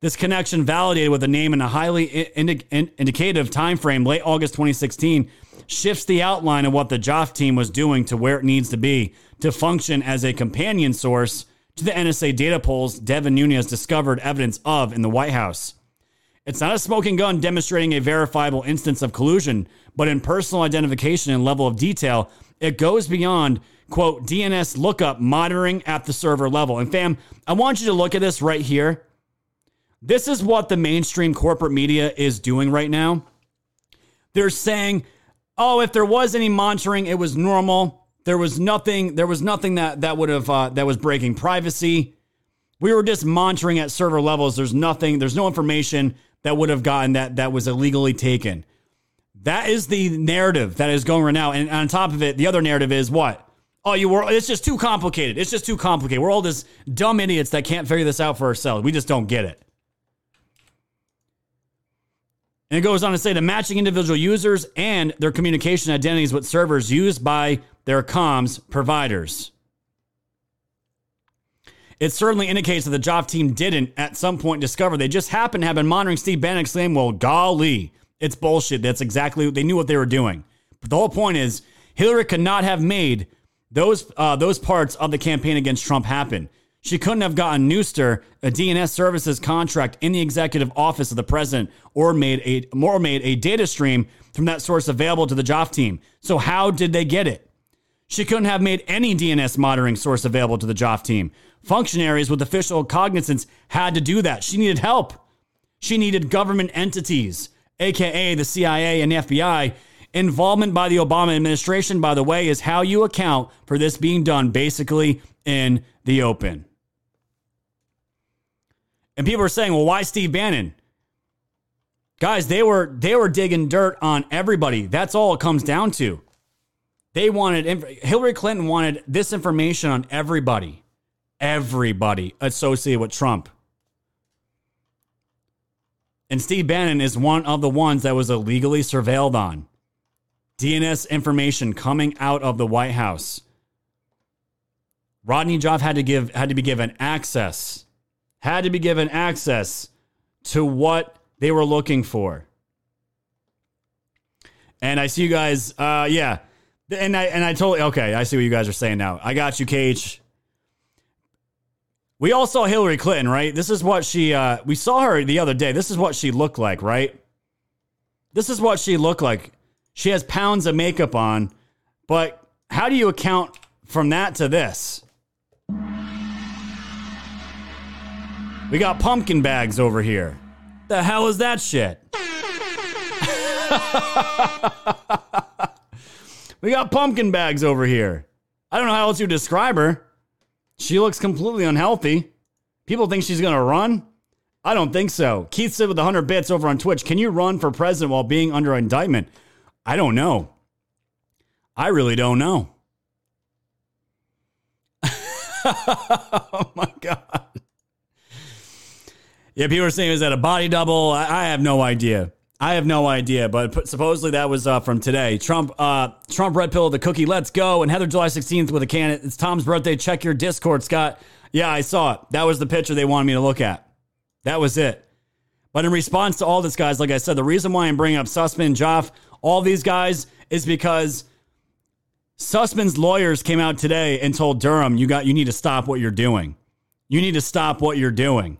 This connection validated with a name in a highly indi- indicative time frame, late August 2016, shifts the outline of what the Joffe team was doing to where it needs to be to function as a companion source to the NSA data polls Devin Nunes discovered evidence of in the White House. It's not a smoking gun demonstrating a verifiable instance of collusion, but in personal identification and level of detail, it goes beyond, quote, DNS lookup monitoring at the server level. And fam, I want you to look at this right here. This is what the mainstream corporate media is doing right now. They're saying, oh, if there was any monitoring, it was normal. There was nothing. There was nothing that that would have uh, that was breaking privacy. We were just monitoring at server levels. There's nothing. There's no information that would have gotten that that was illegally taken. That is the narrative that is going right now. And on top of it, the other narrative is what? Oh, you were. It's just too complicated. It's just too complicated. We're all just dumb idiots that can't figure this out for ourselves. We just don't get it. And it goes on to say the matching individual users and their communication identities with servers used by their comms providers. It certainly indicates that the job team didn't at some point discover. They just happened to have been monitoring Steve Bannon exclaim, well, golly, it's bullshit. That's exactly, they knew what they were doing. But the whole point is Hillary could not have made those, uh, those parts of the campaign against Trump happen. She couldn't have gotten Neustar a DNS services contract in the executive office of the president or made a or made a data stream from that source available to the Joffe team. So how did they get it? She couldn't have made any DNS monitoring source available to the Joffe team. Functionaries with official cognizance had to do that. She needed help. She needed government entities, aka the CIA and the FBI. Involvement by the Obama administration, by the way, is how you account for this being done basically in the open. And people are saying, well, why Steve Bannon? Guys, they were they were digging dirt on everybody. That's all it comes down to. They wanted Hillary Clinton wanted this information on everybody. Everybody associated with Trump. And Steve Bannon is one of the ones that was illegally surveilled on. DNS information coming out of the White House. Rodney Joffe had to give had to be given access had to be given access to what they were looking for. And I see you guys, uh, yeah. And I and I totally okay. I see what you guys are saying now. I got you, Cage. We all saw Hillary Clinton, right? This is what she. Uh, we saw her the other day. This is what she looked like, right? This is what she looked like. She has pounds of makeup on, but how do you account from that to this? We got pumpkin bags over here. The hell is that shit? we got pumpkin bags over here. I don't know how else you describe her. She looks completely unhealthy. People think she's going to run. I don't think so. Keith said with 100 bits over on Twitch, can you run for president while being under indictment? I don't know. I really don't know. oh my God. Yeah, people are saying is that a body double? I, I have no idea. I have no idea, but supposedly that was uh, from today. Trump, uh, Trump red pill the cookie. Let's go. And Heather July 16th with a can. It's Tom's birthday. Check your Discord, Scott. Yeah, I saw it. That was the picture they wanted me to look at. That was it. But in response to all this, guys, like I said, the reason why I'm bringing up Sussmann, Joffe, all these guys is because Sussmann's lawyers came out today and told Durham, you got, you need to stop what you're doing. You need to stop what you're doing.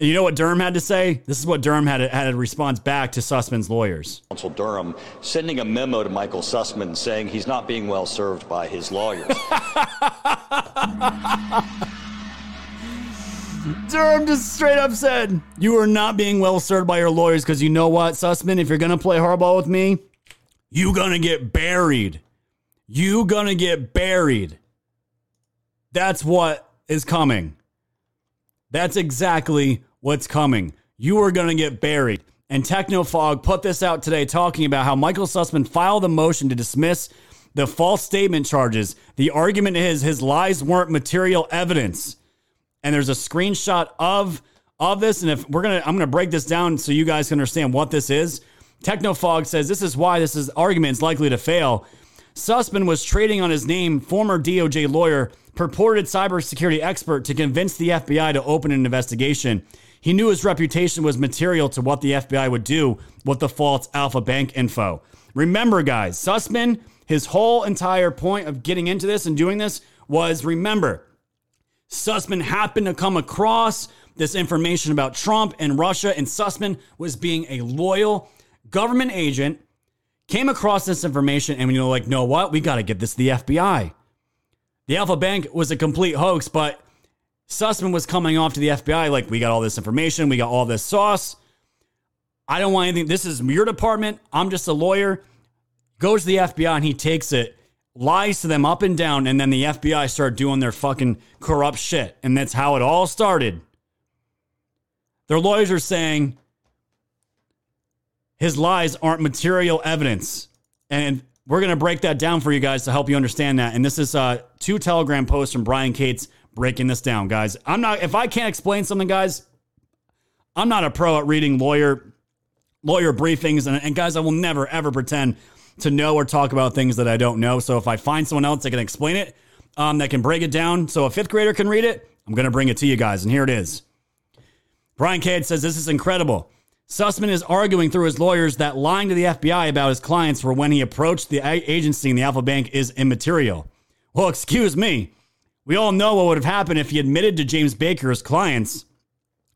You know what Durham had to say? This is what Durham had a, had a response back to Sussmann's lawyers. Counsel Durham sending a memo to Michael Sussmann saying he's not being well served by his lawyers. Durham just straight up said, You are not being well served by your lawyers because you know what, Sussmann? If you're going to play hardball with me, you going to get buried. You going to get buried. That's what is coming. That's exactly what's coming. You are going to get buried. And Technofog put this out today talking about how Michael Sussmann filed a motion to dismiss the false statement charges. The argument is his lies weren't material evidence. And there's a screenshot of of this and if we're going to I'm going to break this down so you guys can understand what this is. Technofog says this is why this is argument is likely to fail. Sussmann was trading on his name, former DOJ lawyer, purported cybersecurity expert, to convince the FBI to open an investigation. He knew his reputation was material to what the FBI would do with the false Alfa Bank info. Remember, guys, Sussmann, his whole entire point of getting into this and doing this was remember, Sussmann happened to come across this information about Trump and Russia, and Sussmann was being a loyal government agent, came across this information, and you know, like, know what? We got to get this to the FBI. The Alfa Bank was a complete hoax, but Sussmann was coming off to the FBI like, we got all this information, we got all this sauce. I don't want anything. This is your department. I'm just a lawyer. Goes to the FBI and he takes it, lies to them up and down, and then the FBI start doing their fucking corrupt shit. And that's how it all started. Their lawyers are saying his lies aren't material evidence. And we're going to break that down for you guys to help you understand that. And this is uh, two Telegram posts from Brian Cates breaking this down, guys. I'm not, if I can't explain something, guys, I'm not a pro at reading lawyer lawyer briefings. And, and guys, I will never, ever pretend to know or talk about things that I don't know. So if I find someone else that can explain it, um, that can break it down so a fifth grader can read it, I'm going to bring it to you guys. And here it is. Brian Cates says this is incredible. Sussmann is arguing through his lawyers that lying to the FBI about his clients for when he approached the agency in the Alfa Bank is immaterial. Well, excuse me. We all know what would have happened if he admitted to James Baker's clients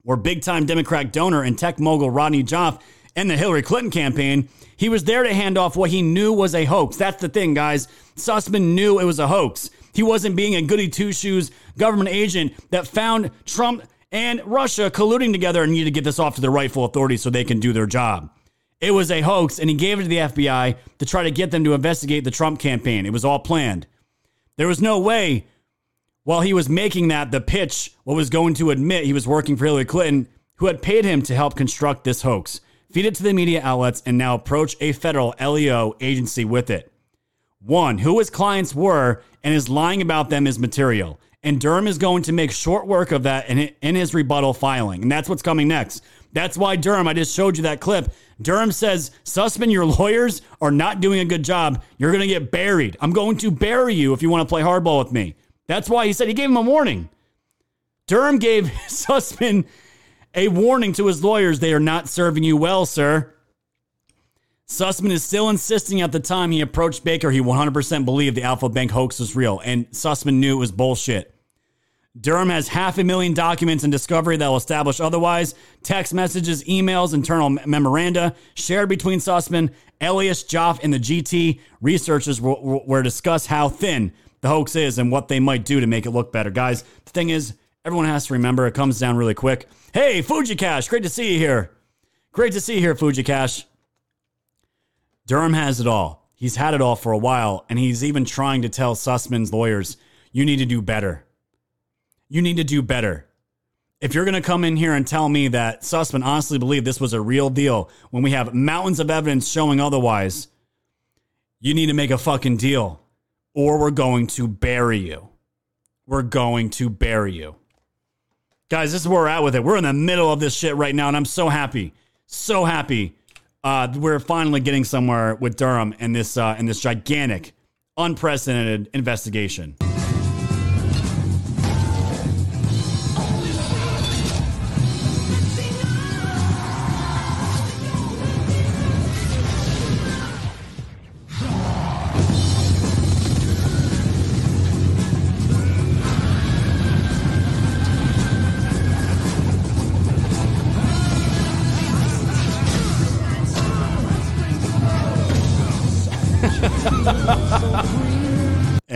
were big time Democrat donor and tech mogul Rodney Joffe and the Hillary Clinton campaign. He was there to hand off what he knew was a hoax. That's the thing, guys. Sussmann knew it was a hoax. He wasn't being a goody two shoes government agent that found Trump and Russia colluding together and needed to get this off to the rightful authorities so they can do their job. It was a hoax, and he gave it to the FBI to try to get them to investigate the Trump campaign. It was all planned. There was no way, while he was making that, the pitch, was going to admit he was working for Hillary Clinton, who had paid him to help construct this hoax, feed it to the media outlets, and now approach a federal LEO agency with it. One, who his clients were and is lying about them is material. And Durham is going to make short work of that in, in his rebuttal filing. And that's what's coming next. That's why Durham, I just showed you that clip. Durham says, Sussmann, your lawyers are not doing a good job. You're going to get buried. I'm going to bury you if you want to play hardball with me. That's why he said he gave him a warning. Durham gave Sussmann a warning to his lawyers they are not serving you well, sir. Sussmann is still insisting at the time he approached Baker, he 100% believed the Alfa Bank hoax was real, and Sussmann knew it was bullshit. Durham has half a million documents in discovery that will establish otherwise. Text messages, emails, internal memoranda shared between Sussmann, Elias, Joffe, and the GT researchers will, will discuss how thin the hoax is and what they might do to make it look better. Guys, the thing is, everyone has to remember it comes down really quick. Hey, Fuji Cash, great to see you here. Great to see you here, Fuji Cash. Durham has it all. He's had it all for a while, and he's even trying to tell Sussmann's lawyers, you need to do better. You need to do better. If you're going to come in here and tell me that Sussmann honestly believed this was a real deal when we have mountains of evidence showing otherwise, you need to make a fucking deal or we're going to bury you. We're going to bury you. Guys, this is where we're at with it. We're in the middle of this shit right now, and I'm so happy. So happy uh, we're finally getting somewhere with Durham and this uh, in this gigantic, unprecedented investigation.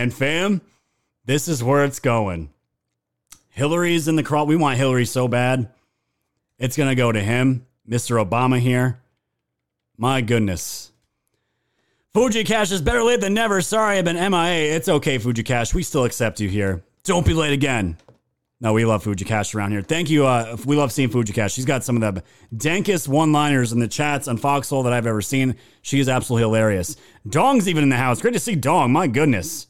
And fam, this is where it's going. Hillary's in the crowd. We want Hillary so bad. It's going to go to him, Mr. Obama here. My goodness. Fuji Cash is better late than never. Sorry, I've been MIA. It's okay, Fuji Cash. We still accept you here. Don't be late again. No, we love Fuji Cash around here. Thank you. Uh, we love seeing Fuji Cash. She's got some of the dankest one liners in the chats on Foxhole that I've ever seen. She is absolutely hilarious. Dong's even in the house. Great to see Dong. My goodness.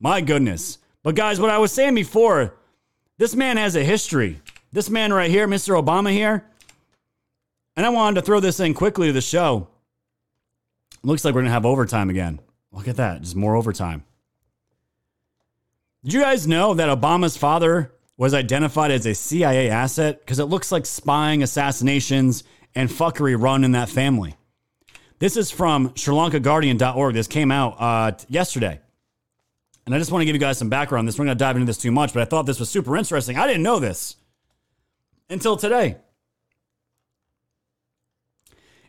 My goodness. But guys, what I was saying before, this man has a history. This man right here, Mr. Obama here. And I wanted to throw this in quickly to the show. Looks like we're going to have overtime again. Look at that. Just more overtime. Did you guys know that Obama's father was identified as a CIA asset? Because it looks like spying, assassinations, and fuckery run in that family. This is from SriLankaGuardian.org. This came out uh, yesterday. And I just want to give you guys some background on this. We're not going to dive into this too much, but I thought this was super interesting. I didn't know this until today.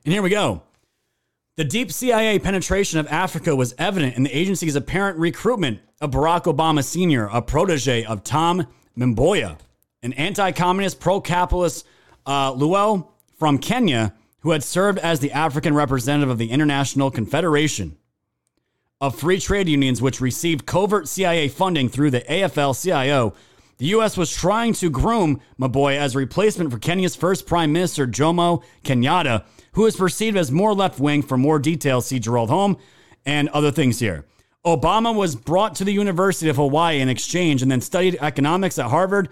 And here we go. The deep CIA penetration of Africa was evident in the agency's apparent recruitment of Barack Obama Sr., a protege of Tom Mboya, an anti communist, pro capitalist uh, Luo from Kenya who had served as the African representative of the International Confederation of Free Trade Unions, which received covert CIA funding through the AFL CIO. The U.S. was trying to groom Mboya as a replacement for Kenya's first Prime Minister, Jomo Kenyatta, who is perceived as more left wing. For more details, see Gerald Horne and other things here. Obama was brought to the University of Hawaii in exchange and then studied economics at Harvard.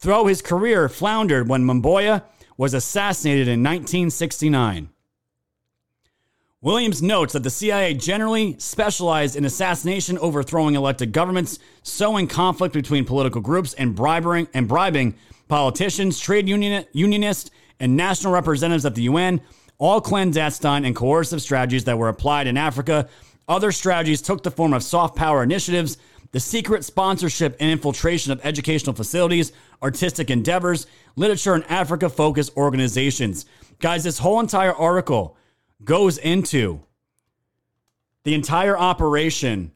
Though his career floundered when Mboya was assassinated in 1969. Williams notes that the CIA generally specialized in assassination, overthrowing elected governments, sowing conflict between political groups, and bribing and bribing politicians, trade union, unionists, and national representatives at the UN, all clandestine and coercive strategies that were applied in Africa. Other strategies took the form of soft power initiatives, the secret sponsorship and infiltration of educational facilities, artistic endeavors, literature, and Africa focused organizations. Guys, this whole entire article goes into the entire operation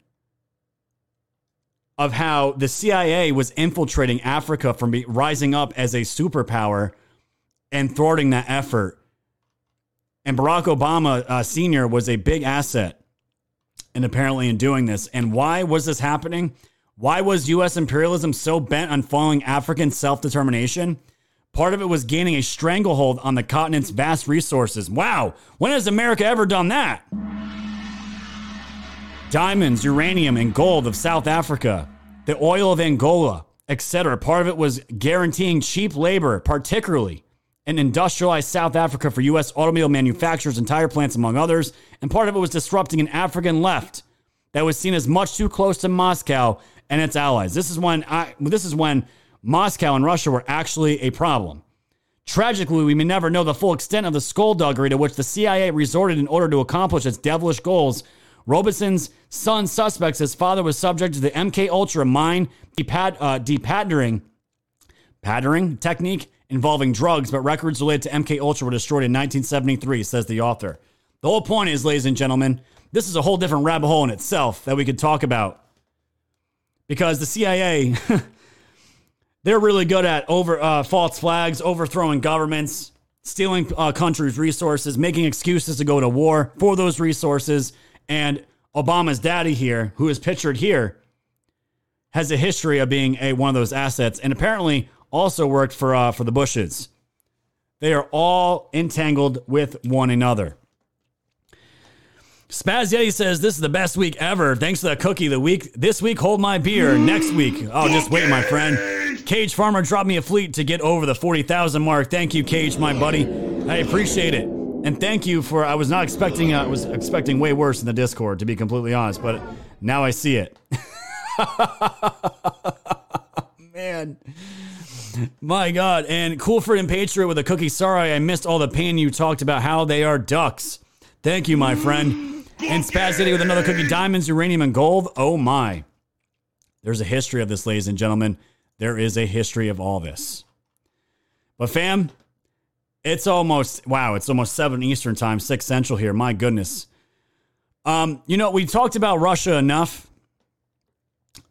of how the CIA was infiltrating Africa from rising up as a superpower and thwarting that effort. And Barack Obama uh, Sr. was a big asset, and apparently in doing this. And why was this happening? Why was U.S. imperialism so bent on following African self determination? Part of it was gaining a stranglehold on the continent's vast resources. Wow, when has America ever done that? Diamonds, uranium, and gold of South Africa, the oil of Angola, etc. Part of it was guaranteeing cheap labor, particularly in industrialized South Africa for U.S. automobile manufacturers and tire plants, among others. And part of it was disrupting an African left that was seen as much too close to Moscow and its allies. This is when I, this is when Moscow and Russia were actually a problem. Tragically, we may never know the full extent of the skullduggery to which the CIA resorted in order to accomplish its devilish goals. Robeson's son suspects his father was subject to the MK Ultra mine depad, uh, depatering patterning technique involving drugs, but records related to MK Ultra were destroyed in 1973, says the author. The whole point is, ladies and gentlemen, this is a whole different rabbit hole in itself that we could talk about. Because the CIA, they're really good at over uh, false flags, overthrowing governments, stealing uh, countries' resources, making excuses to go to war for those resources. And Obama's daddy here, who is pictured here, has a history of being a one of those assets, and apparently also worked for uh, for the Bushes. They are all entangled with one another. Spaz Yeti says this is the best week ever. Thanks to the cookie. The week this week, hold my beer. Next week, oh, just wait, my friend. Cage Farmer dropped me a fleet to get over the forty thousand mark. Thank you, Cage, my buddy. I appreciate it, and thank you for. I was not expecting. Uh, I was expecting way worse in the Discord, to be completely honest, but now I see it. Man. My God. And Coolford and Patriot with a cookie. Sorry, I missed all the pain you talked about how they are ducks. Thank you, my friend. And Spaz City with another cookie. Diamonds, uranium, and gold. Oh, my. There's a history of this, ladies and gentlemen. There is a history of all this. But, fam, it's almost, wow, it's almost 7 Eastern time, 6 Central here. My goodness. Um, you know, we talked about Russia enough.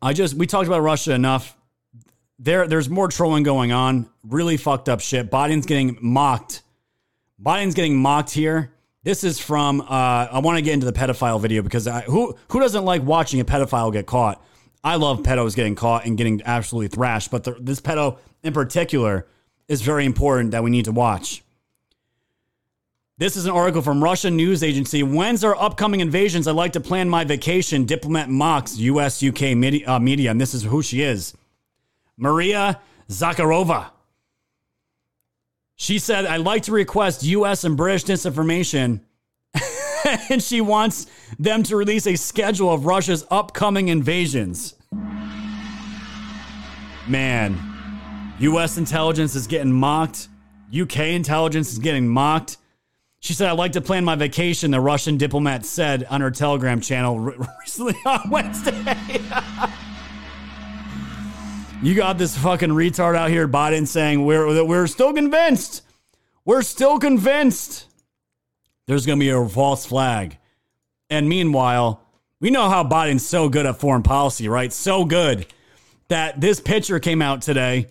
I just, we talked about Russia enough there there's more trolling going on. Really fucked up shit. Biden's getting mocked. Biden's getting mocked here. This is from. Uh, I want to get into the pedophile video because I, who who doesn't like watching a pedophile get caught? I love pedos getting caught and getting absolutely thrashed, but the, this pedo in particular is very important that we need to watch. This is an article from Russian news agency. When's our upcoming invasions? I'd like to plan my vacation. Diplomat mocks U.S. UK media, uh, media, and this is who she is. Maria Zakharova. She said, I'd like to request US and British disinformation. and she wants them to release a schedule of Russia's upcoming invasions. Man, US intelligence is getting mocked. UK intelligence is getting mocked. She said, I'd like to plan my vacation, the Russian diplomat said on her Telegram channel recently on Wednesday. You got this fucking retard out here, Biden, saying we're we're still convinced. We're still convinced. There's gonna be a false flag. And meanwhile, we know how Biden's so good at foreign policy, right? So good that this picture came out today.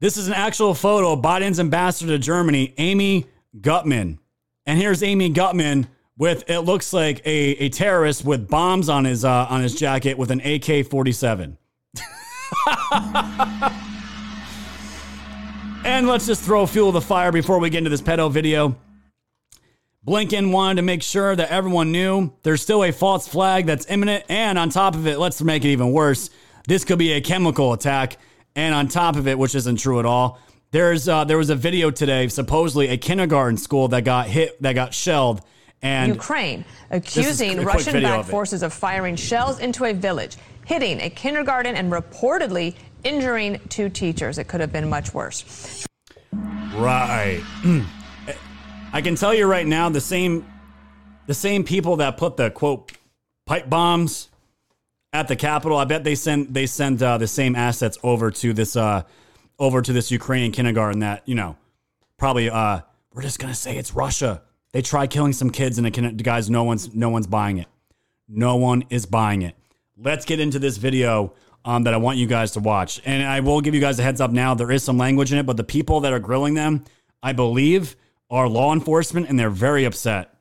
This is an actual photo of Biden's ambassador to Germany, Amy Gutmann. And here's Amy Gutmann with it looks like a, a terrorist with bombs on his uh, on his jacket with an AK 47. and let's just throw fuel to the fire before we get into this pedo video. Blinken wanted to make sure that everyone knew there's still a false flag that's imminent. And on top of it, let's make it even worse. This could be a chemical attack. And on top of it, which isn't true at all, there's uh, there was a video today, supposedly a kindergarten school that got hit, that got shelled. And Ukraine This is a accusing Russian backed of forces of firing shells into a village, hitting a kindergarten, and reportedly injuring two teachers. It could have been much worse. Right. I can tell you right now, the same, the same people that put the quote pipe bombs at the Capitol. I bet they send they send uh, the same assets over to this uh, over to this Ukrainian kindergarten. That you know, probably uh, we're just gonna say it's Russia. They try killing some kids, and the kin- guys, no one's no one's buying it. No one is buying it. Let's get into this video um, that I want you guys to watch. And I will give you guys a heads up now. There is some language in it, but the people that are grilling them, I believe, are law enforcement, and they're very upset.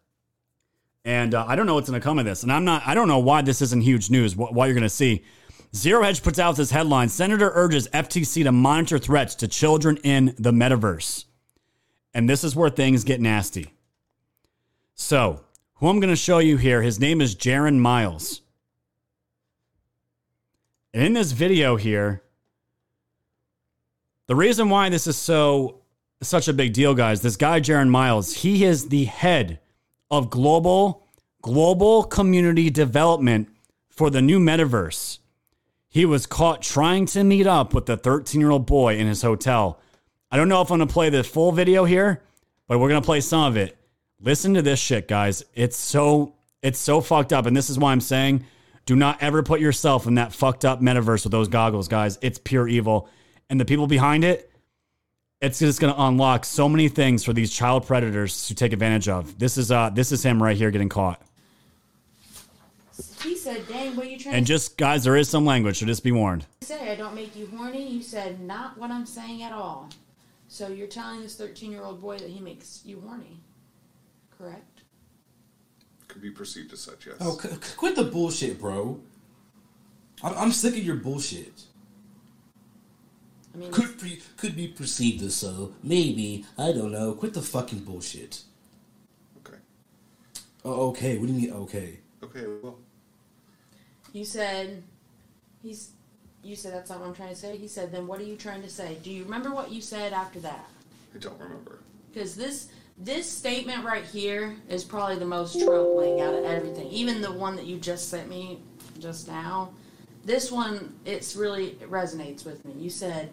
And uh, I don't know what's going to come of this. And I'm not, I don't know why this isn't huge news, wh- why you're going to see. Zero Hedge puts out this headline Senator urges FTC to monitor threats to children in the metaverse. And this is where things get nasty. So, who I'm going to show you here, his name is Jaron Miles. And in this video here, the reason why this is so such a big deal, guys, this guy Jaron Miles, he is the head of global global community development for the new metaverse. He was caught trying to meet up with the 13-year-old boy in his hotel. I don't know if I'm to play the full video here, but we're to play some of it. Listen to this shit, guys. It's so it's so fucked up and this is why I'm saying do not ever put yourself in that fucked up metaverse with those goggles, guys. It's pure evil. And the people behind it, it's just going to unlock so many things for these child predators to take advantage of. This is uh this is him right here getting caught. He said, "Dang, what are you trying And just guys, there is some language, so just be warned. say? I don't make you horny." You said, "Not what I'm saying at all." So you're telling this 13 year old boy that he makes you horny, correct? Could be perceived as such, yes. Oh, c- c- quit the bullshit, bro. I'm, I'm sick of your bullshit. I mean, Could be, could be perceived as so. Maybe I don't know. Quit the fucking bullshit. Okay. Oh, okay. What do you mean? Okay. Okay, well, you said he's. You said that's not what I'm trying to say. He said, "Then what are you trying to say?" Do you remember what you said after that? I don't remember. Because this this statement right here is probably the most troubling out of everything. Even the one that you just sent me just now. This one, it's really it resonates with me. You said,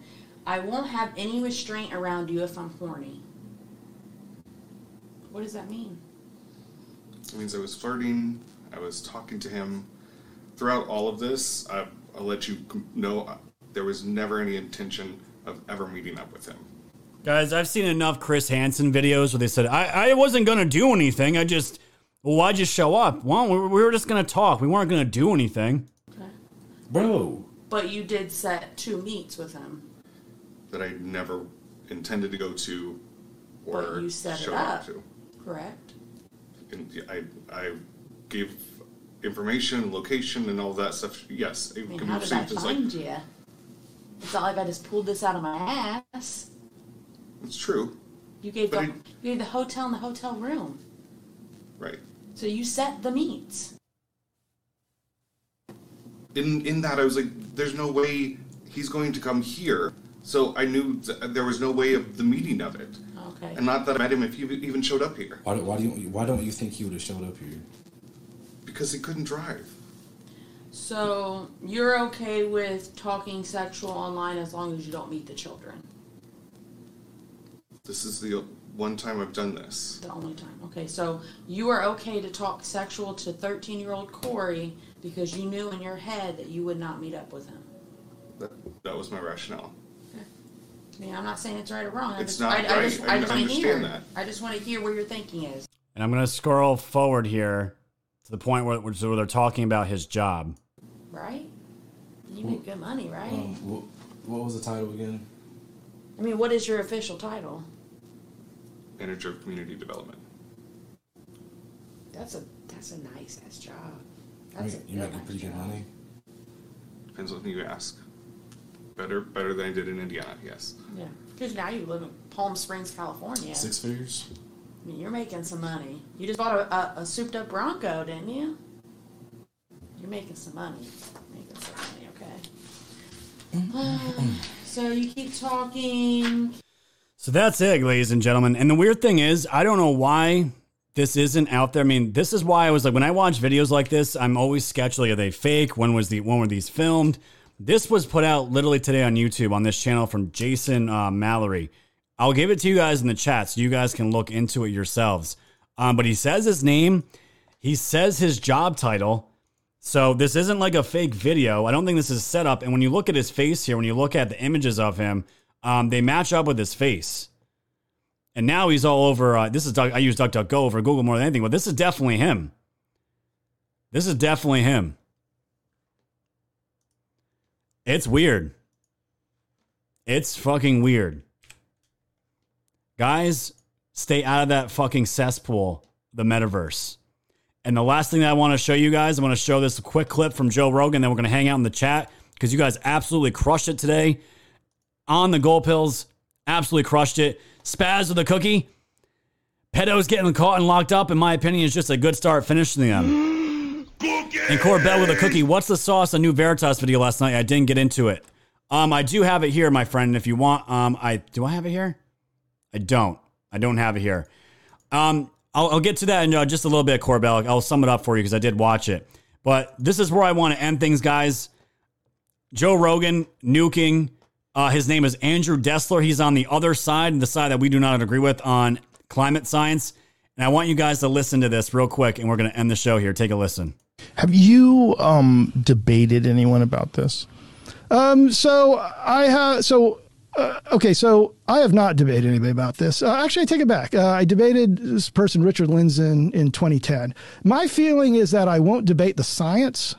"I won't have any restraint around you if I'm horny." What does that mean? It means I was flirting. I was talking to him. Throughout all of this, I, I'll let you know uh, there was never any intention of ever meeting up with him. Guys, I've seen enough Chris Hansen videos where they said, I, I wasn't going to do anything. I just, well, why'd you show up? Well, we we were just going to talk. We weren't going to do anything. Bro. But you did set two meets with him. That I never intended to go to or But you set it show up. to. Correct. And I, I gave information, location, and all that stuff. Yes, it I mean, can how be did I perceived as like find you? It's not like I just pulled this out of my ass. it's true, You gave But the it- you gave the hotel and the hotel room. right? So you set the meets. In in that I was like, there's no way he's going to come here. So I knew th- there was no way of the meeting of it. Okay. And not that I met him if he even showed up here Why, do- why do you why don't you think he would have showed up here? because he couldn't drive. So you're okay with talking sexual online as long as you don't meet the children. This is the uh, one time I've done this. The only time. Okay, so you are okay to talk sexual to 13 year old Corey because you knew in your head that you would not meet up with him. That, that was my rationale. I mean, I'm not saying it's right or wrong. I It's just, not I, I right. just, I I just want to hear. understand that. I just want to hear where your thinking is. And I'm going to scroll forward here to the point where, where they're talking about his job. Right? You make good money, right? Um, what, what was the title again? I mean, what is your official title? Manager of Community Development. That's a that's a nice ass job. You That's make, a you good making pretty good money. Depends on who you ask. Better better than I did in Indiana, yes. Yeah, because now you live in Palm Springs, California. Six figures. I mean, you're making some money. You just bought a, a, a souped up Bronco, didn't you? You're making some money. Making some money, okay. so you keep talking. So that's it, ladies and gentlemen. And the weird thing is, I don't know why this isn't out there. I mean, this is why I was like, when I watch videos like this, I'm always sketchy. Like, are they fake? When was the when were these filmed? This was put out literally today on YouTube on this channel from Jason uh, Mallory. I'll give it to you guys in the chat so you guys can look into it yourselves. Um, but he says his name, he says his job title. So this isn't like a fake video. I don't think this is set up. And when you look at his face here, when you look at the images of him, um, they match up with his face. And now he's all over. Uh, this is Duck, I use DuckDuckGo over Google more than anything, but this is definitely him. This is definitely him. It's weird. It's fucking weird. Guys, stay out of that fucking cesspool, the metaverse. And the last thing that I want to show you guys, I want to show this quick clip from Joe Rogan. Then we're going to hang out in the chat because you guys absolutely crushed it today on the goal pills. Absolutely crushed it. Spaz with a cookie. Pedos getting caught and locked up, in my opinion, is just a good start finishing them. and Corbett with a cookie. What's the sauce? A new Veritas video last night. I didn't get into it. Um, I do have it here, my friend. If you want, um, I do I have it here? I don't. I don't have it here. Um, I'll, I'll get to that in uh, just a little bit, Corbell. I'll sum it up for you because I did watch it. But this is where I want to end things, guys. Joe Rogan nuking. Uh, his name is Andrew Dessler. He's on the other side, the side that we do not agree with on climate science. And I want you guys to listen to this real quick, and we're going to end the show here. Take a listen. Have you um, debated anyone about this? Um, so I have so uh, okay, so I have not debated anybody about this. Uh, actually, I take it back. Uh, I debated this person, Richard Lindzen, in 2010. My feeling is that I won't debate the science.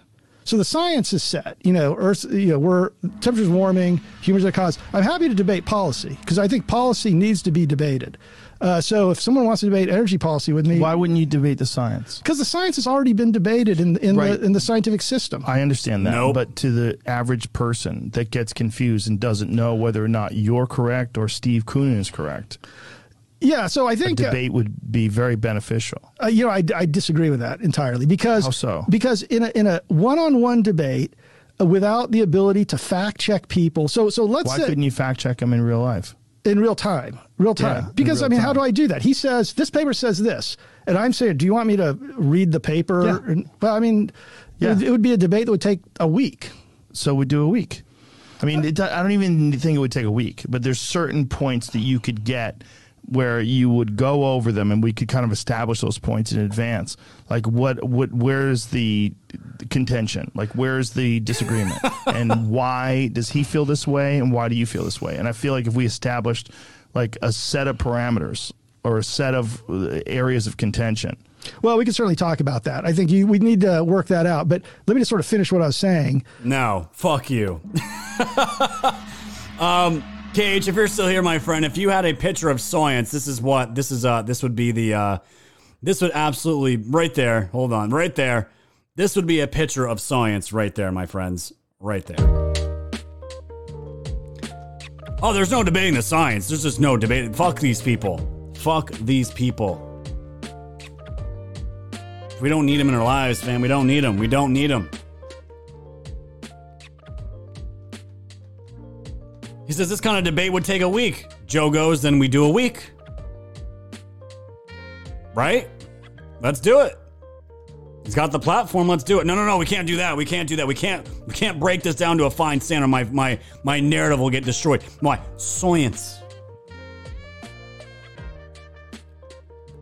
So the science is set. You know, Earth. You know, we're temperature's warming. Humans are the cause. I'm happy to debate policy because I think policy needs to be debated. Uh, so if someone wants to debate energy policy with me, Why wouldn't you debate the science? because the science has already been debated in in Right. the in the scientific system. I understand that. no. But to the average person that gets confused and doesn't know whether or not you're correct or Steve Koonin is correct, Yeah, so I think uh, debate would be very beneficial. Uh, you know, I, I disagree with that entirely because How so? because in a in a one on one debate, uh, without the ability to fact check people, so so let's Why say couldn't you fact check them in real life? in real time, real time. Yeah, because I real mean, how do I do that? He says this paper says this, and I'm saying, do you want me to read the paper? Yeah. Well, I mean, Yeah. it, would- it would be a debate that would take a week. So we do a week. I mean, it, I don't even think it would take a week, but there's certain points that you could get where you would go over them and we could kind of establish those points in advance. Like what what where's the contention? Like where's the disagreement? and why does he feel this way and why do you feel this way? And I feel like if we established like a set of parameters or a set of uh, areas of contention, Well, we can certainly talk about that. I think you, we need to work that out. But let me just sort of finish what I was saying. No, fuck you. um, Cage, if you're still here, my friend, if you had a picture of science, this is what this is. Uh, this would be the. Uh, this would absolutely right there. Hold on, right there. This would be a picture of science right there, my friends, right there. Oh, there's no debating the science. There's just no debate. Fuck these people. Fuck these people. We don't need them in our lives, man. We don't need them. We don't need them. He says this kind of debate would take a week. Joe goes, then we do a week. Right? Let's do it. He's got the platform. Let's do it. No, no, no. We can't do that. We can't do that. We can't. We can't break this down to a fine standard. My my my narrative will get destroyed. Why? Science.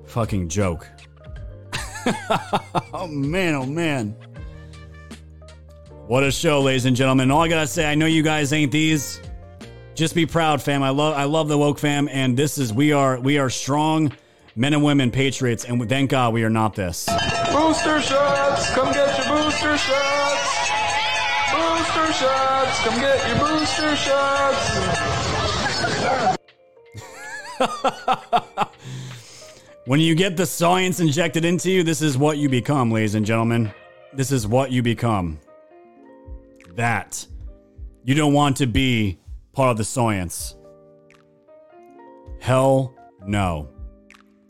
Fucking joke. oh man, oh man. What a show, ladies and gentlemen. All I gotta say, I know you guys ain't these. Just be proud, fam. I love I love the woke fam, and this is we are we are strong men and women patriots, and thank God we are not this. Booster shots, come get your booster shots. Booster shots, come get your booster shots. When you get the science injected into you, this is what you become, ladies and gentlemen. This is what you become. That. You don't want to be part of the science. Hell no.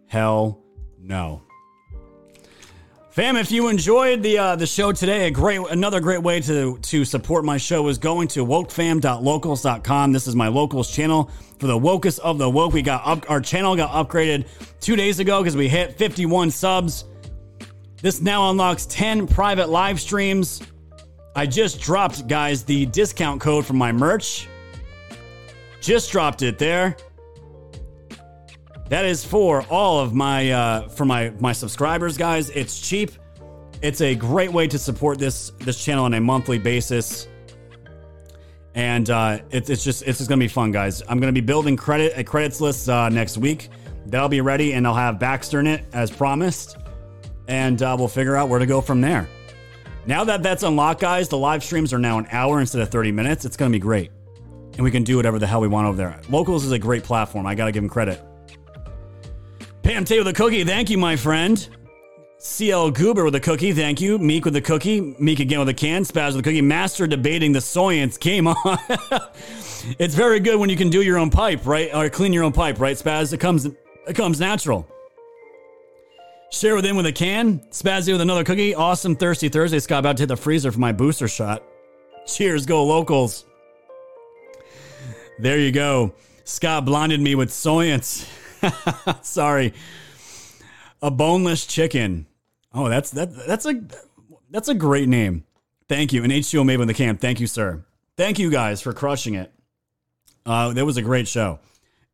Hell no. Fam, if you enjoyed the uh, the show today, a great another great way to to support my show is going to wokefam.locals.com. This is my locals channel for the wokest of the woke. We got up, our channel got upgraded two days ago because we hit 51 subs. This now unlocks 10 private live streams. I just dropped, guys, the discount code for my merch. Just dropped it there. That is for all of my uh, for my my subscribers, guys. It's cheap. It's a great way to support this this channel on a monthly basis, and uh, it's it's just it's just gonna be fun, guys. I'm gonna be building credit a credits list uh, next week. That'll be ready, and I'll have Baxter in it as promised, and uh, we'll figure out where to go from there. Now that that's unlocked, guys, the live streams are now an hour instead of 30 minutes. It's gonna be great, and we can do whatever the hell we want over there. Locals is a great platform. I gotta give them credit. Pam Tay with a cookie. Thank you, my friend. CL Goober with a cookie. Thank you. Meek with a cookie. Meek again with a can. Spaz with a cookie. Master debating the soyance came on. it's very good when you can do your own pipe, right? Or clean your own pipe, right, Spaz? It comes it comes natural. Share with him with a can. Spazzy with another cookie. Awesome Thirsty Thursday. Scott about to hit the freezer for my booster shot. Cheers, go locals. There you go. Scott blinded me with soyance. Sorry. A boneless chicken. Oh, that's that that's a that's a great name. Thank you. And H2O made with the camp. Thank you, sir. Thank you guys for crushing it. Uh, that was a great show.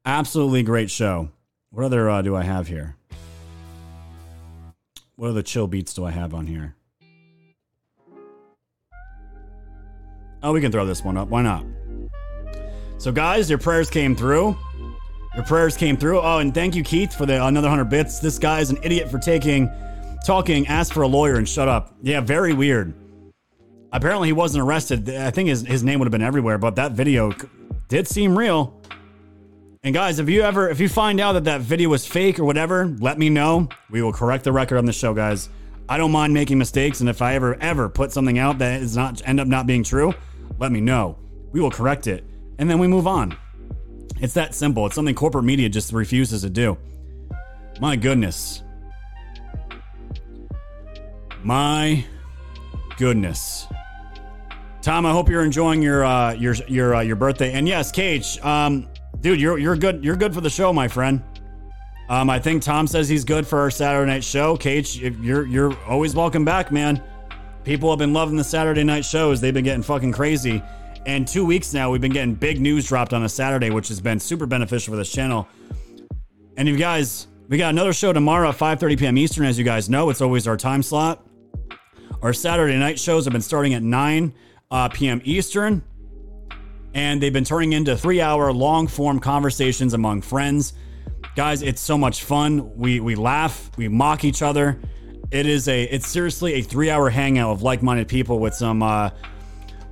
Absolutely great show. What other uh, do I have here? What other chill beats do I have on here? Oh, we can throw this one up. Why not? So, guys, your prayers came through. Your prayers came through. Oh, and thank you, Keith, for the another hundred bits. This guy is an idiot for taking, talking, ask for a lawyer and shut up. Yeah, very weird. Apparently, he wasn't arrested. I think his, his name would have been everywhere, but that video did seem real. And guys, if you ever, if you find out that that video was fake or whatever, let me know. We will correct the record on the show, guys. I don't mind making mistakes, and if I ever ever put something out that is not end up not being true, let me know. We will correct it, and then we move on. It's that simple. It's something corporate media just refuses to do. My goodness. My goodness. Tom, I hope you're enjoying your uh, your your uh, your birthday. And yes, Cage, um, dude, you're you're good. You're good for the show, my friend. Um, I think Tom says he's good for our Saturday night show. Cage, you're you're always welcome back, man. People have been loving the Saturday night shows. They've been getting fucking crazy. And two weeks now, we've been getting big news dropped on a Saturday, which has been super beneficial for this channel. And you guys, we got another show tomorrow at 5:30 p.m. Eastern. As you guys know, it's always our time slot. Our Saturday night shows have been starting at 9 uh, p.m. Eastern, and they've been turning into three-hour long-form conversations among friends. Guys, it's so much fun. We we laugh, we mock each other. It is a it's seriously a three-hour hangout of like-minded people with some. Uh,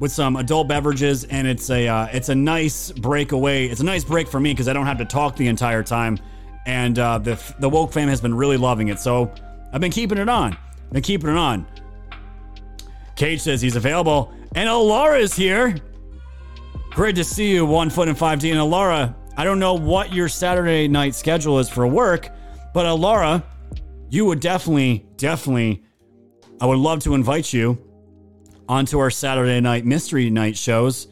with some adult beverages, and it's a uh, it's a nice break away. It's a nice break for me because I don't have to talk the entire time, and uh, the the woke fam has been really loving it. So I've been keeping it on, been keeping it on. Cage says he's available, and Alara is here. Great to see you, one foot and five D. And Alara, I don't know what your Saturday night schedule is for work, but Alara, you would definitely, definitely, I would love to invite you onto our Saturday night mystery night shows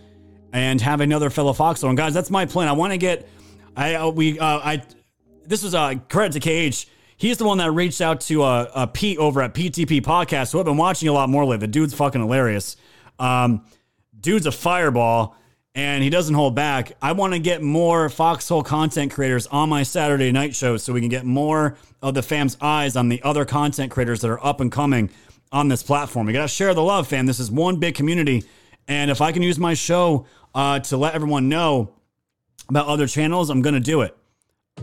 and have another fellow Fox on. Guys, that's my plan. I want to get I uh, we uh, I this was a uh, credit to Cage. He's the one that reached out to uh, uh, Pete over at PTP Podcast, who I've been watching a lot more lately. The dude's fucking hilarious. Um, dude's a fireball, and he doesn't hold back. I want to get more Foxhole content creators on my Saturday night shows so we can get more of the fam's eyes on the other content creators that are up and coming on this platform. We got to share the love, fam. This is one big community. And if I can use my show uh, to let everyone know about other channels, I'm going to do it.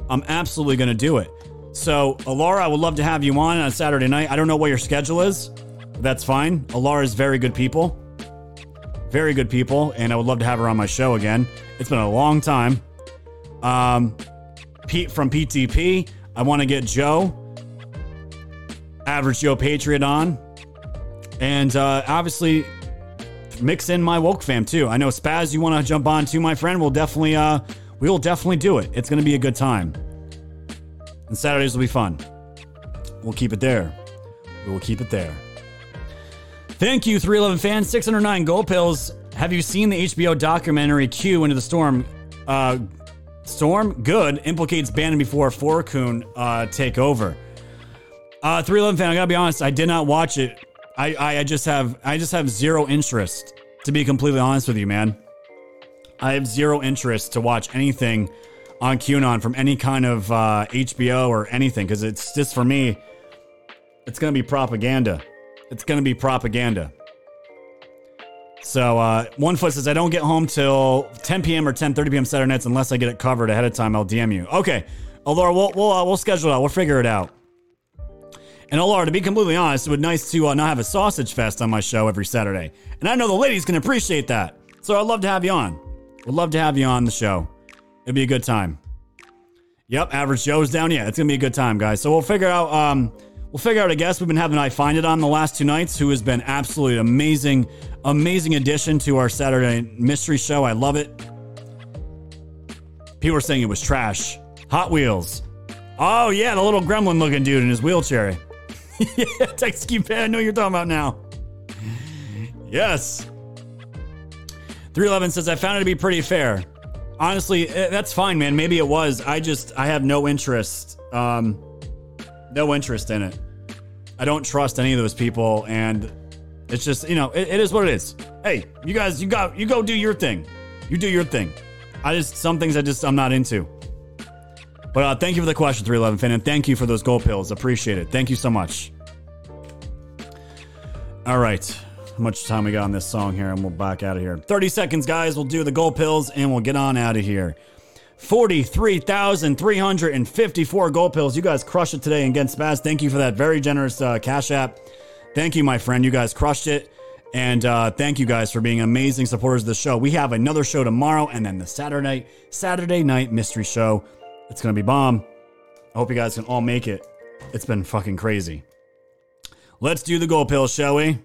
I'm absolutely going to do it. So, Alara, I would love to have you on on Saturday night. I don't know what your schedule is. That's fine. Alara is very good people. Very good people. And I would love to have her on my show again. It's been a long time. Um, Pete from PTP. I want to get Joe, Average Joe Patriot, on. And uh, obviously, mix in my woke fam too. I know Spaz, you want to jump on too, my friend. We'll definitely, uh, we will definitely do it. It's going to be a good time. and Saturdays will be fun. We'll keep it there. We will keep it there. Thank you, 311 fans. 609 gold pills. Have you seen the HBO documentary Q Into the Storm? Uh, Storm? Good. Implicates Bannon before Forcoon uh, take over. Uh, 311 fan, I gotta be honest, I did not watch it. I, I, just have I just have zero interest, to be completely honest with you, man. I have zero interest to watch anything on QAnon from any kind of uh, HBO or anything because it's just for me, it's gonna be propaganda. It's gonna be propaganda. So uh, one foot says I don't get home till 10 p.m. or 10:30 p.m. Saturday nights unless I get it covered ahead of time. I'll DM you. Okay, Laura, we'll we'll, uh, we'll schedule it out. We'll figure it out. And Laura, to be completely honest, it would be nice to uh, not have a sausage fest on my show every Saturday. And I know the ladies can appreciate that. So I'd love to have you on. Would love to have you on the show. It'd be a good time. Yep, average Joe's down. Yeah, it's gonna be a good time, guys. So we'll figure out. Um, we'll figure out a guest. We've been having I find it on the last two nights, who has been absolutely amazing, amazing addition to our Saturday mystery show. I love it. People were saying it was trash. Hot Wheels. Oh yeah, the little gremlin looking dude in his wheelchair. yeah, text keep I know you're talking about now. Yes. 311 says I found it to be pretty fair. Honestly, eh, that's fine, man. Maybe it was. I just I have no interest. Um no interest in it. I don't trust any of those people and it's just, you know, it, it is what it is. Hey, you guys, you got you go do your thing. You do your thing. I just some things I just I'm not into. But uh, thank you for the question, 311 fan, and thank you for those gold pills. Appreciate it. Thank you so much. All right. How much time we got on this song here? And we'll back out of here. 30 seconds, guys. We'll do the gold pills and we'll get on out of here. 43,354 gold pills. You guys crushed it today against Spaz. Thank you for that very generous uh, Cash App. Thank you, my friend. You guys crushed it. And uh, thank you guys for being amazing supporters of the show. We have another show tomorrow and then the Saturday Saturday night mystery show. It's gonna be bomb. I hope you guys can all make it. It's been fucking crazy. Let's do the gold pills, shall we?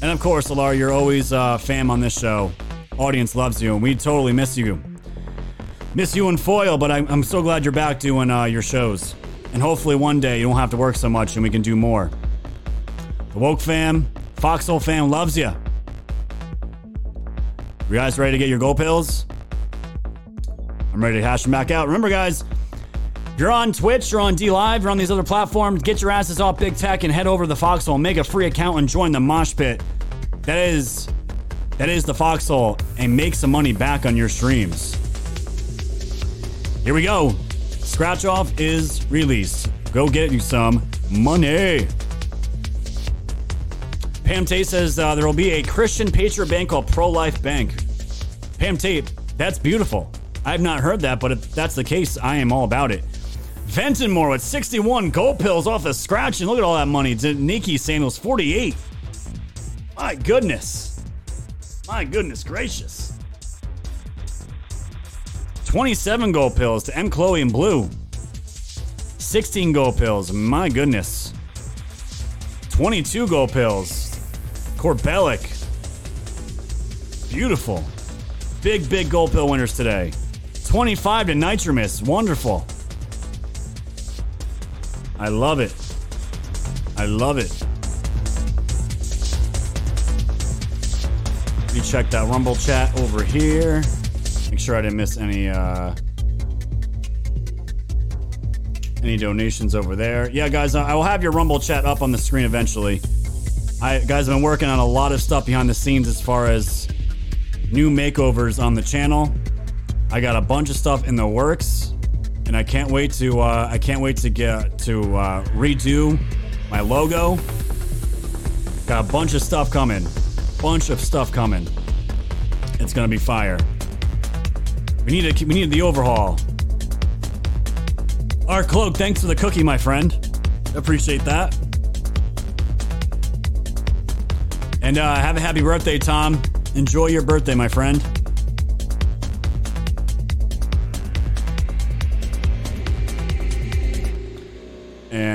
And of course, Alar, you're always uh, fam on this show. Audience loves you, and we totally miss you. Miss you and Foil, but I'm, I'm so glad you're back doing uh, your shows. And hopefully one day you don't have to work so much and we can do more. The Woke fam, Foxhole fam loves you. You guys ready to get your gold pills? I'm ready to hash them back out. Remember, guys, you're on Twitch, you're on DLive, you're on these other platforms, get your asses off big tech and head over to the Foxhole, make a free account, and join the mosh pit. That is, that is the Foxhole, and make some money back on your streams. Here we go. Scratch off is released. Go get you some money. Pam Tate says uh, there will be a Christian Patriot Bank called Pro Life Bank. Pam Tate, that's beautiful. I've not heard that, but if that's the case, I am all about it. Ventonmore with 61 gold pills off the scratch, and look at all that money. Nikki was 48. My goodness. My goodness gracious. 27 gold pills to M. Chloe and Blue. 16 gold pills. My goodness. 22 gold pills. Corbelic. Beautiful. Big, big gold pill winners today. 25 to Nitromus. Wonderful. I love it. I love it. Let me check that Rumble chat over here. Make sure I didn't miss any uh any donations over there. Yeah, guys, I will have your Rumble chat up on the screen eventually. I guys I've been working on a lot of stuff behind the scenes as far as new makeovers on the channel. I got a bunch of stuff in the works, and I can't wait to uh, I can't wait to get to uh, redo my logo. Got a bunch of stuff coming, bunch of stuff coming. It's gonna be fire. We need a, we need the overhaul. Our cloak, thanks for the cookie, my friend. Appreciate that. And uh, have a happy birthday, Tom. Enjoy your birthday, my friend.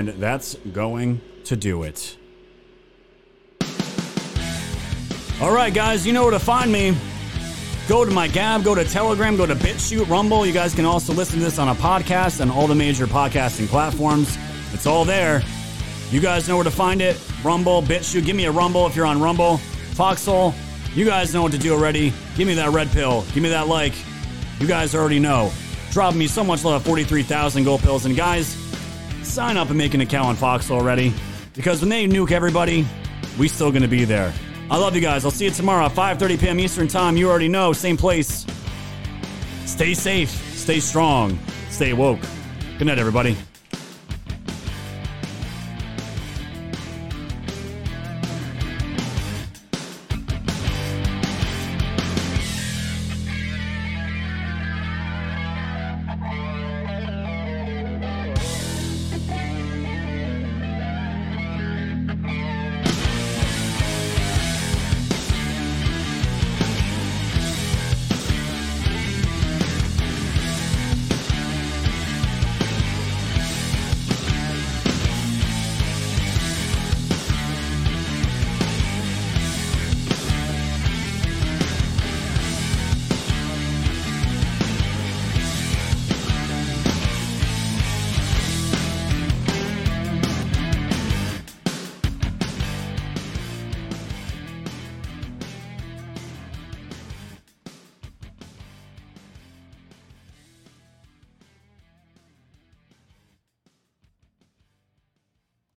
And that's going to do it. All right, guys, you know where to find me. Go to my Gab, go to Telegram, go to BitChute, Rumble. You guys can also listen to this on a podcast and all the major podcasting platforms. It's all there. You guys know where to find it. Rumble, BitChute. Give me a Rumble if you're on Rumble. Foxhole. You guys know what to do already. Give me that red pill. Give me that like. You guys already know. Drop me so much love, 43,000 gold pills. And guys, sign up and make an account on Fox already. Because when they nuke everybody, we still gonna be there. I love you guys. I'll see you tomorrow at 5:30 p.m. Eastern Time. You already know, same place. Stay safe, stay strong, stay woke. Good night, everybody.